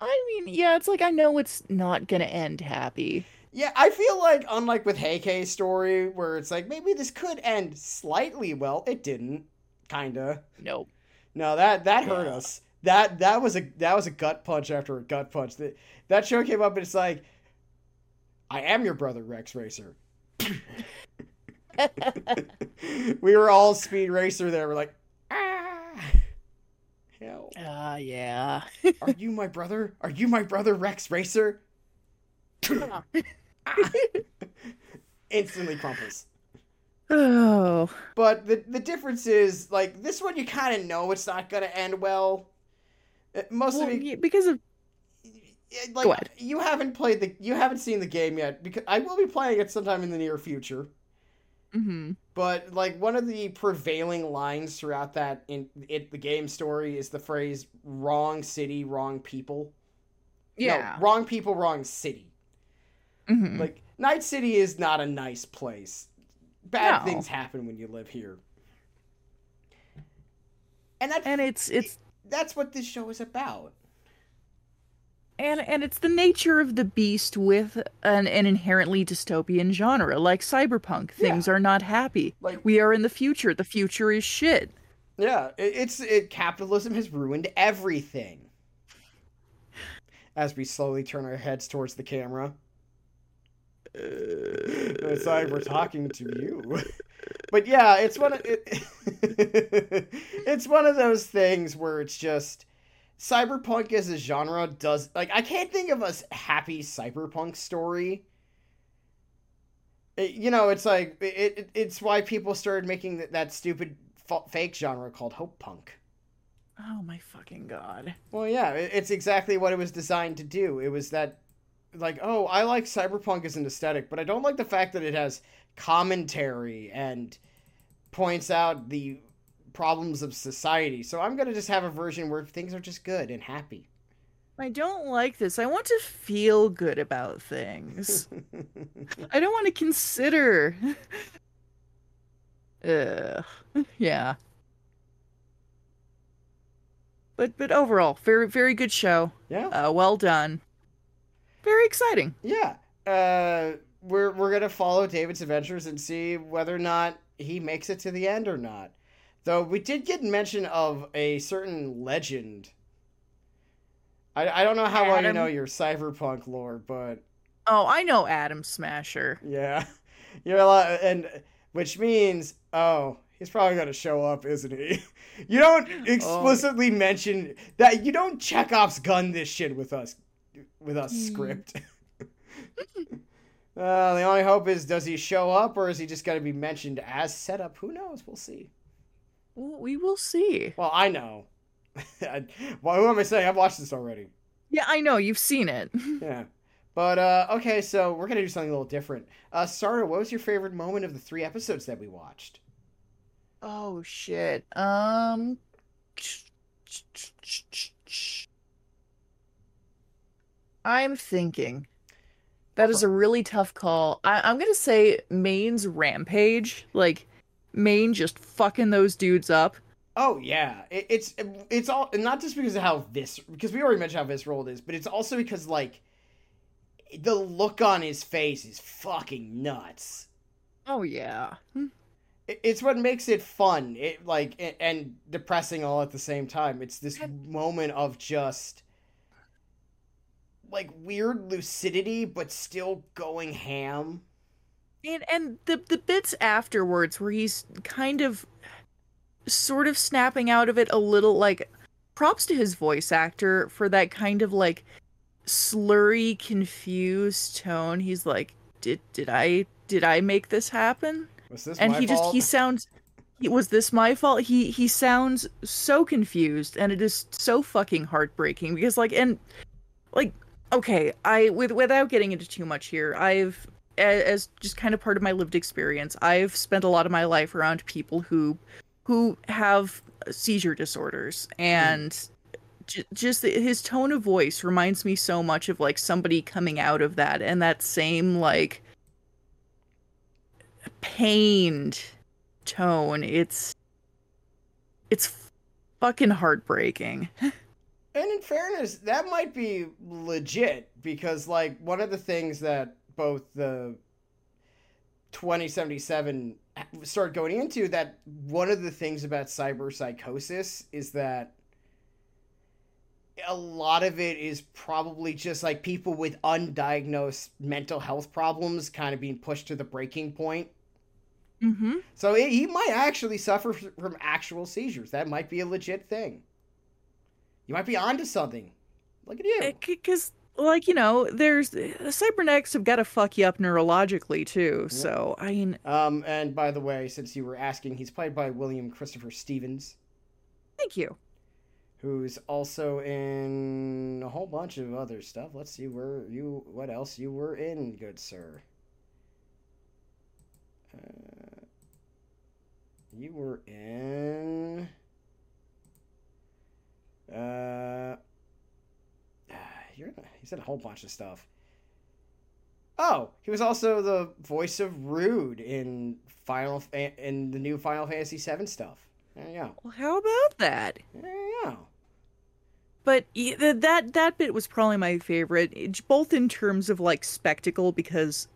I mean, yeah, it's like I know it's not gonna end happy.
Yeah, I feel like unlike with Heike's story, where it's like maybe this could end slightly well, it didn't. Kinda.
Nope.
No, that that hurt us. That that was a that was a gut punch after a gut punch. That that show came up and it's like I am your brother, Rex Racer. we were all speed racer there. We're like, ah,
hell. Ah, uh, yeah.
Are you my brother? Are you my brother, Rex Racer? Instantly crumples.
Oh,
But the the difference is like this one you kind of know it's not gonna end well. Uh, Mostly
well, because of
like
ahead.
you haven't played the you haven't seen the game yet because I will be playing it sometime in the near future.
hmm
But like one of the prevailing lines throughout that in it the game story is the phrase "wrong city, wrong people."
yeah,
no, wrong people, wrong city.
Mhm.
Like Night City is not a nice place. Bad
No.
things happen when you live here. And that
and it's it's
that's what this show is about.
And and it's the nature of the beast with an, an inherently dystopian genre like cyberpunk things
Yeah.
are not happy
Like-
we are in the future the future is shit
Yeah, it, it's it, capitalism has ruined everything. As we slowly turn our heads towards the camera, uh, it's like we're talking to you. But yeah, it's one of it, it's one of those things where it's just cyberpunk as a genre does like I can't think of a happy cyberpunk story. It- you know, it's like it, it it's why people started making that, that stupid fa- fake genre called hope punk.
oh my fucking god
Well, yeah, it- it's exactly what it was designed to do. It was that, like, oh, I like cyberpunk as an aesthetic, but I don't like the fact that it has commentary and points out the problems of society. So I'm gonna just have a version where things are just good and happy.
i don't like this i want to feel good about things i don't want to consider Ugh. yeah but but overall very very good show
yeah,
uh, well done very exciting
yeah. Uh, we're we're gonna follow David's adventures and see whether or not he makes it to the end or not. Though we did get mention of a certain legend. I, I don't know how well you know your cyberpunk lore, but
Oh, I know Adam Smasher.
yeah, you're a lot, and which means oh, he's probably gonna show up, isn't he? You don't explicitly mention that. You don't check Chekhov's gun this shit with us, with us
Hmm.
script. Uh, the only hope is does he show up or is he just going to be mentioned as setup? Who knows? We'll see.
Well, we will see.
Well, I know. Well, who am I saying? I've watched this already.
Yeah, I know you've seen it.
Yeah. But, uh, okay, so we're going to do something a little different. Uh, Sarah, what was your favorite moment of the three episodes that we watched?
Oh shit. Um. I'm thinking. That is a really tough call. I, I'm gonna say Maine's rampage. Like, Maine just fucking those dudes up.
Oh yeah, it, it's it's all not just because of how this because we already mentioned how visceral it is, but it's also because like the look on his face is fucking nuts.
Oh yeah. Hmm.
It- it's what makes it fun it like and depressing all at the same time it's this moment of just like weird lucidity but still going ham
And and the the bits afterwards where he's kind of sort of snapping out of it a little like props to his voice actor for that kind of like slurry confused tone. He's like did did I did I make this happen?
was this
And he just he sounds he, was this my fault? He he sounds so confused and it is so fucking heartbreaking because like and like okay, I with without getting into too much here, I've as just kind of part of my lived experience, I've spent a lot of my life around people who who have seizure disorders. And j- just his tone of voice reminds me so much of like somebody coming out of that and that same like pained tone. It's it's fucking heartbreaking.
And in fairness, that might be legit because, like, one of the things that both the 2077 started going into that one of the things about cyber psychosis is that a lot of it is probably just like people with undiagnosed mental health problems kind of being pushed to the breaking point.
mm-hmm
So it, he might actually suffer from actual seizures. That might be a legit thing. You might be onto something. Look at you.
because like you know, there's the cybernetics have got to fuck you up neurologically too. So I mean,
Um, and by the way, since you were asking, he's played by William Christopher Stephens,
thank you.
who's also in a whole bunch of other stuff. Let's see where you, what else you were in, good sir. Uh, you were in. Uh, you're he's in a whole bunch of stuff. Oh, he was also the voice of Rude in Final in the new Final Fantasy VII stuff. There you go.
Well, how about that?
There you go.
But that that bit was probably my favorite, It's both in terms of like spectacle because,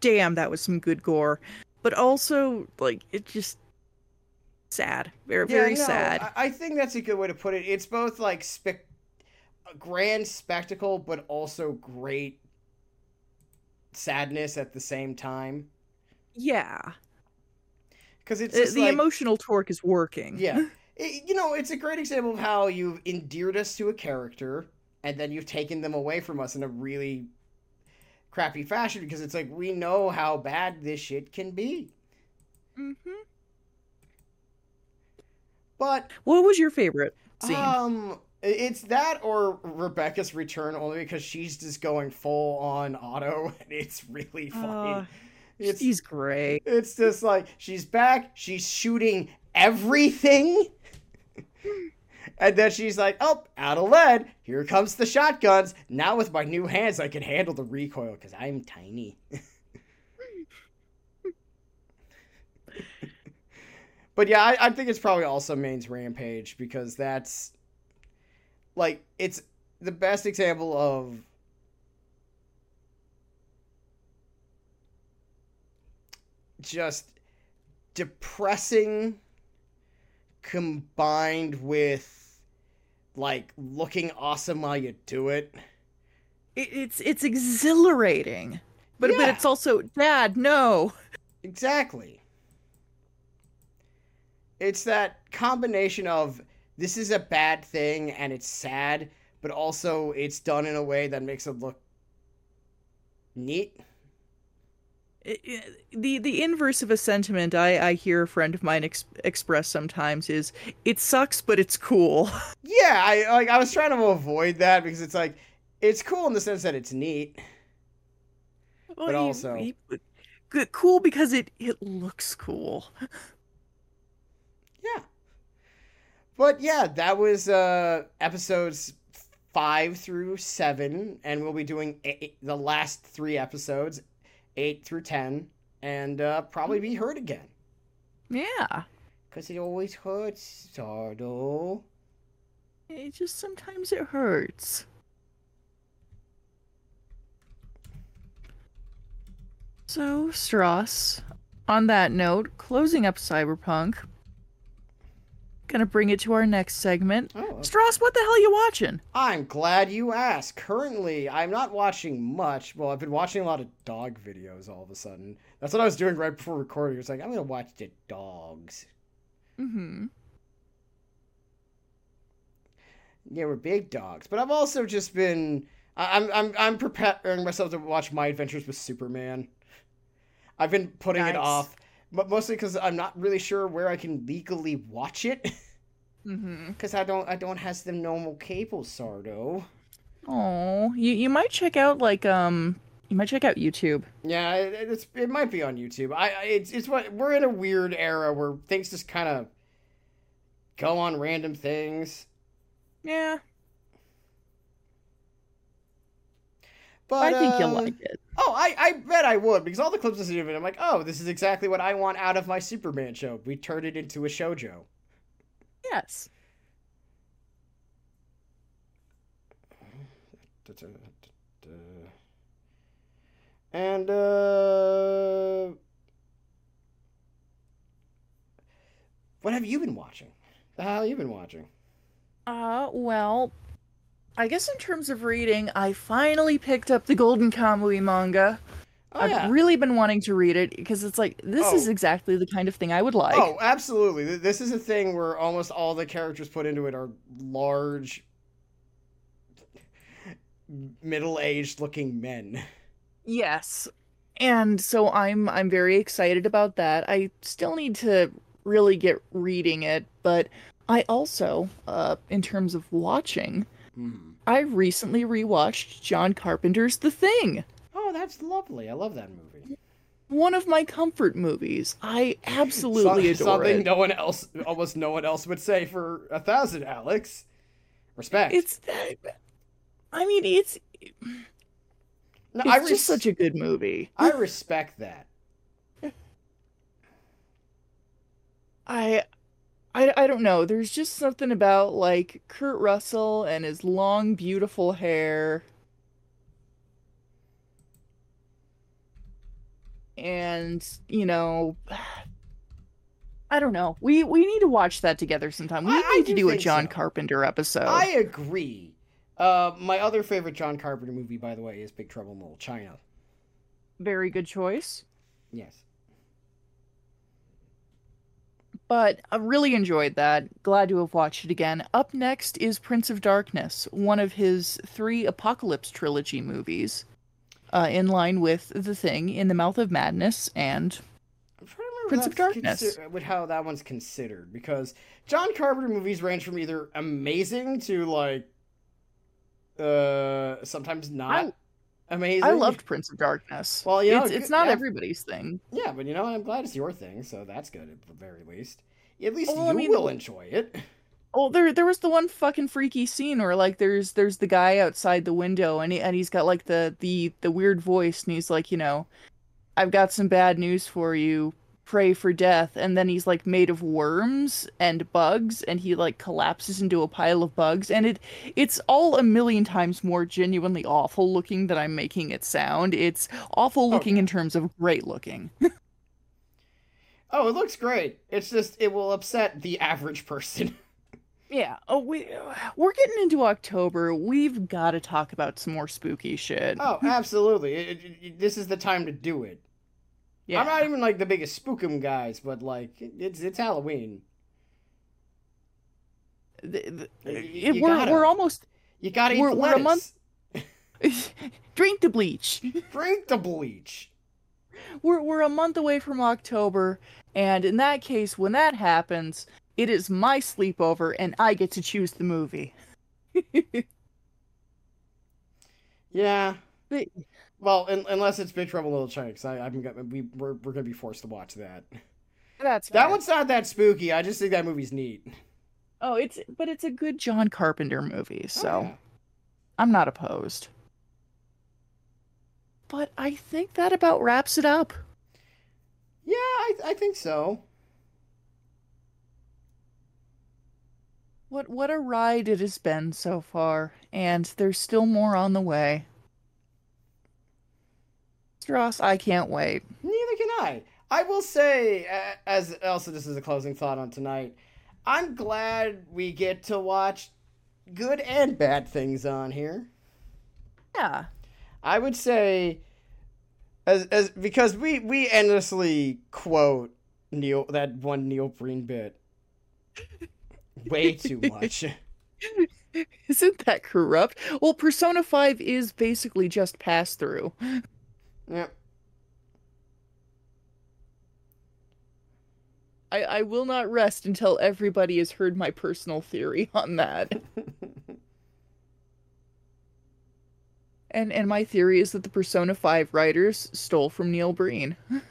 damn, that was some good gore, but also like it just sad, very
Yeah,
very
no,
sad.
I, think that's a good way to put it. It's both like spec- a grand spectacle, but also great sadness at the same time.
Yeah,
Because it's
the,
like,
emotional torque is working.
Yeah. It- you know, it's a great example of how you've endeared us to a character and then you've taken them away from us in a really crappy fashion because it's like we know how bad this shit can be.
hmm
But
What was your favorite scene?
um it's that or Rebecca's return only because she's just going full on auto and it's really funny.
Uh,
it's
She's great.
it's just like she's back, she's shooting everything. And then she's like, "Oh, out of lead. Here comes the shotguns. Now with my new hands, I can handle the recoil because I'm tiny." but yeah, I, I think it's probably also Maine's Rampage because that's like it's the best example of just depressing combined with like looking awesome while you do it.
It, it's it's exhilarating, but but it's also Dad. No.
Exactly. It's that combination of this is a bad thing and it's sad, but also it's done in a way that makes it look neat.
The the inverse of a sentiment I, I hear a friend of mine ex- express sometimes is it sucks but it's cool.
Yeah, I like I was trying to avoid that because it's like it's cool in the sense that it's neat.
Well,
But
you-
also-
you- good, cool because it it looks cool.
Yeah. But yeah, that was uh episodes 5 through 7 and we'll be doing eight, the last 3 episodes 8 through 10 and uh probably be hurt again
Yeah,
cuz it always hurts, Sardo.
it just sometimes it hurts. So Stross, on that note, closing up Cyberpunk. Gonna bring it to our next segment.
Oh,
Stross, what the hell are you watching?
I'm glad you asked. Currently, I'm not watching much. Well, I've been watching a lot of dog videos all of a sudden. That's what I was doing right before recording. It's like, I'm to watch the dogs.
Mm-hmm.
Yeah, we're big dogs. But I've also just been I- I'm I'm I'm preparing myself to watch My Adventures with Superman. I've been putting it off, but mostly because I'm not really sure where I can legally watch it.
Mm-hmm.
Because I don't I don't has the normal cable, Sardo.
Oh, you you might check out like um you might check out YouTube.
Yeah, it, it's it might be on YouTube. I I- it's it's what we're in a weird era where things just kind of go on random things.
Yeah,
But
I think you'll
uh,
like it.
Oh, I, I bet I would because all the clips I see of it, I'm like, oh, this is exactly what I want out of my Superman show. We turned it into a shojo.
Yes.
And uh, what have you been watching? The hell have you been watching?
Uh, well, I guess in terms of reading, I finally picked up the Golden Kamui manga.
Oh
I've
yeah.
really been wanting to read it because it's like this is
Oh.
exactly the kind of thing I would like.
Oh, absolutely. This is a thing where almost all the characters put into it are large, middle-aged looking men.
Yes. And so I'm I'm very excited about that. I still need to really get reading it, but I also uh in terms of watching,
Mhm.
I recently rewatched John Carpenter's The Thing.
Oh, that's lovely. I love that movie.
One of my comfort movies. I absolutely
Some-
adore
something
it.
no one else, almost no one else would say for a thousand, Alex. Respect.
It's I mean, it's
no,
it's
I
just such a good movie.
I respect that.
I, I, I don't know. There's just something about like Kurt Russell and his long, beautiful hair. And, you know, I don't know. We we need to watch that together sometime. We
I- I
need to
do
do a John
so.
Carpenter episode.
I agree. Uh, my other favorite John Carpenter movie, by the way, is Big Trouble in Little China.
Very good choice.
Yes.
But I really enjoyed that. Glad to have watched it again. Up next is Prince of Darkness, one of his three Apocalypse trilogy movies, uh, in line with The Thing, In the Mouth of Madness, and
I'm trying to remember
Prince of Darkness.
consi- with how that one's considered because John Carpenter movies range from either amazing to like uh sometimes not amazing.
I loved Prince of Darkness.
Well, you know,
it's, it's not
yeah.
everybody's thing.
Yeah, but you know, I'm glad it's your thing, so that's good at the very least. At least
Well,
you
I mean-
will enjoy it.
Oh, there there was the one fucking freaky scene where like there's there's the guy outside the window and he, and he's got like the the the weird voice and he's like, you know, I've got some bad news for you. Pray for death. And then he's like made of worms and bugs and he like collapses into a pile of bugs and it it's all a million times more genuinely awful looking than I'm making it sound. It's awful oh, looking
Okay.
in terms of great looking.
Oh, it looks great. It's just it will upset the average person.
Yeah. Oh, we we're getting into October. We've got to talk about some more spooky shit.
oh, absolutely. It, it- it- this is the time to do it.
Yeah.
I'm not even like the biggest spookum guys, but like it's it's Halloween.
The- the- it- we're
gotta.
we're almost
You gotta eat
We're- we're a month- drink the bleach.
Drink the bleach.
We're we're a month away from October, and in that case, when that happens, it is my sleepover, and I get to choose the movie.
Yeah. Well, un- unless it's Big Trouble in Little China, 'cause I, I'm gonna we we're, we're gonna be forced to watch that.
That's
That
fair.
one's not that spooky. I just think that movie's neat.
Oh, it's but it's a good John Carpenter movie, oh, so
Oh, yeah.
I'm not opposed. But I think that about wraps it up.
Yeah, I I think so.
What what a ride it has been so far, and there's still more on the way. Ross, I can't wait.
Neither can I. I will say, as also this is a closing thought on tonight. I'm glad we get to watch good and bad things on here.
Yeah.
I would say, as as because we we endlessly quote Neil that one Neil Breen bit way too much.
Isn't that corrupt? Well, Persona 5 is basically just pass through.
Yep.
I, I will not rest until everybody has heard my personal theory on that. And and my theory is that the Persona 5 writers stole from Neil Breen.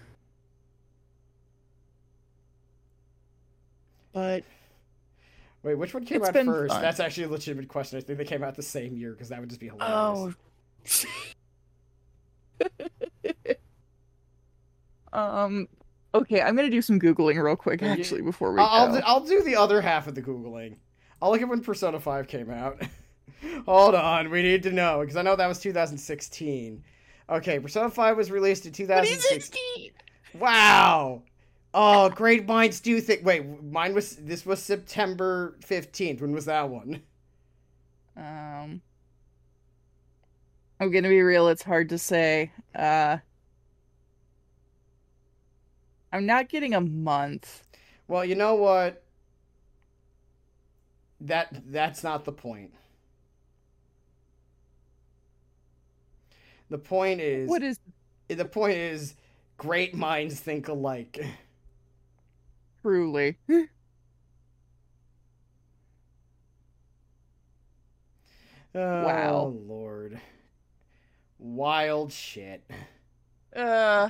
But
Wait, which one came
It's
out first?
fun.
That's actually a legitimate question. I think they came out the same year because that would just be hilarious.
oh. um okay, I'm going to do some googling real quick actually before we
I'll I'll
go.
do, I'll do the other half of the googling. I'll look at when Persona Five came out. Hold on, we need to know because I know that was 2016. Okay, Persona Five was released in 2016.
2016.
Wow. Oh, great minds do think. Wait, mine was this was September 15th. When was that one?
Um, I'm gonna be real. It's hard to say. Uh, I'm not getting a month.
Well, you know what? That that's not the point. The point is,
What is
the point is, great minds think alike.
truly?
Oh,
Wow.
Lord. Wild shit.
Uh,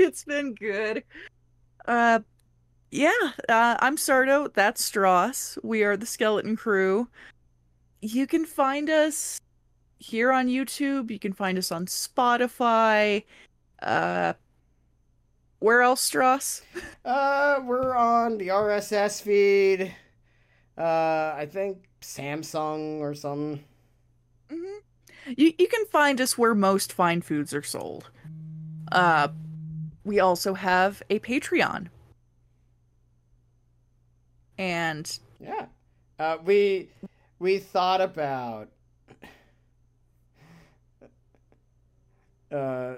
it's been good. Uh, yeah. Uh, I'm Sardo. That's Stross. We are the Skeleton Crew. You can find us here on YouTube. You can find us on Spotify. Uh, where else, Stross?
Uh, we're on the RSS feed. Uh, I think Samsung or something.
hmm You you can find us where most fine foods are sold. Uh, we also have a Patreon. And
Yeah. Uh, we we thought about uh,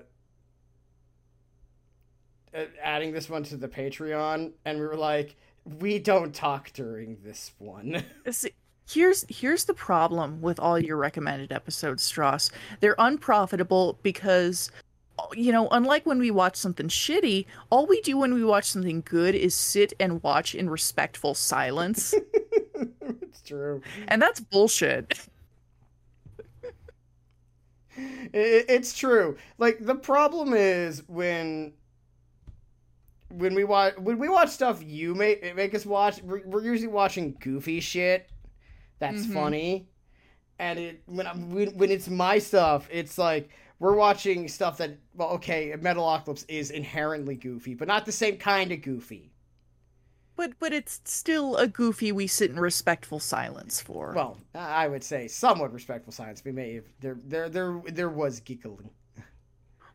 uh, adding this one to the Patreon, and we were like, we don't talk during this one.
see, here's here's the problem with all your recommended episodes, Stross. They're unprofitable because you know, unlike when we watch something shitty, all we do when we watch something good is sit and watch in respectful silence.
it's true.
and that's bullshit.
It's true. Like the problem is when when we watch when we watch stuff you make make us watch. We're, we're usually watching goofy shit that's
Mhm.
funny, and it when I'm when, when it's my stuff, it's like we're watching stuff that well, okay, Metalocalypse is inherently goofy, but not the same kind of goofy.
But but it's still a goofy we sit in respectful silence for.
Well, I I would say somewhat respectful silence. We may have, there there there there was giggling.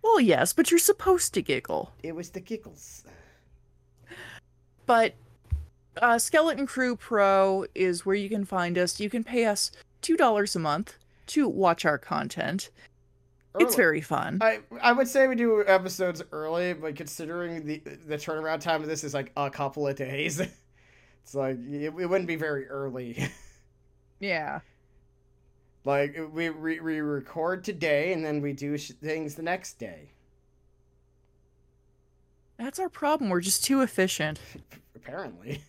Well, yes, but you're supposed to giggle.
It was the giggles.
But uh, Skeleton Crew Pro is where you can find us. You can pay us two dollars a month to watch our content. It's very fun.
I I would say we do episodes early, but considering the the turnaround time of this is like a couple of days, it's like it, it wouldn't be very early.
yeah.
like we, we we record today and then we do sh- things the next day.
That's our problem. We're just too efficient.
Apparently,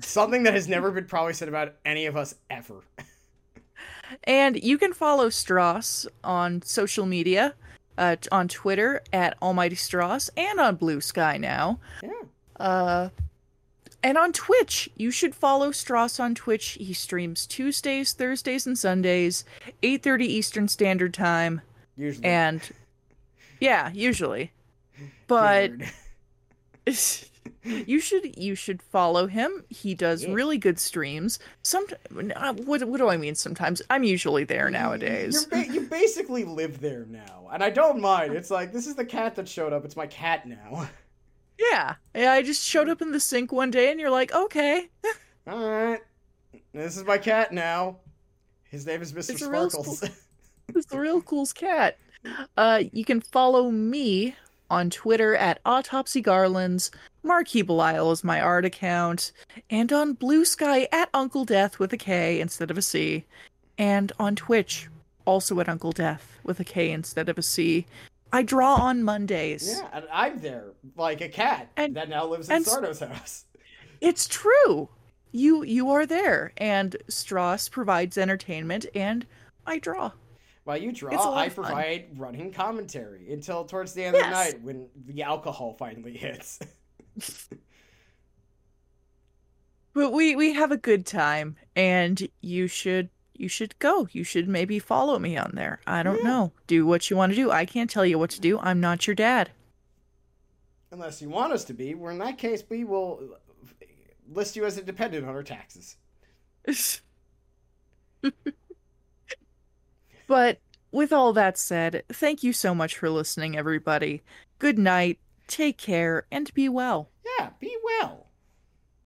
something that has never been probably said about any of us ever.
And you can follow Stross on social media, uh, on Twitter at Almighty Stross, and on Blue Sky now.
Yeah.
Uh, and on Twitch, you should follow Stross on Twitch. He streams Tuesdays, Thursdays, and Sundays, 8:30 Eastern Standard Time,
Usually.
and yeah, usually. But. you should you should follow him. He does
Yeah.
really good streams. Some uh, what what do I mean? Sometimes I'm usually there nowadays.
You're ba- you basically live there now, and I don't mind. It's like this is the cat that showed up. It's my cat now.
Yeah, yeah. I just showed up in the sink one day, and you're like, okay,
All right, this is my cat now. His name is Mr.
It's real
Sparkles.
it's the real cool's cat. Uh, you can follow me on Twitter at Autopsy Garlands. Marquis Belial is my art account, and on Blue Sky at Uncle Death with a K instead of a C, and on Twitch also at Uncle Death with a K instead of a C. I draw on Mondays.
yeah, and I'm there like a cat
And-
that now lives in Sardo's house.
It's true. You you are there, and Stross provides entertainment, and I draw.
While you draw, I provide running commentary until towards the end of the night when the alcohol finally hits.
But we we have a good time, and you should you should go. You should maybe follow me on there. I don't
Yeah.
know. Do what you want to do. I can't tell you what to do. I'm not your dad.
Unless you want us to be, where in that case we will uh, list you as a dependent on our taxes.
but with all that said, thank you so much for listening, everybody. Good night. Take care and be well.
Yeah, be well.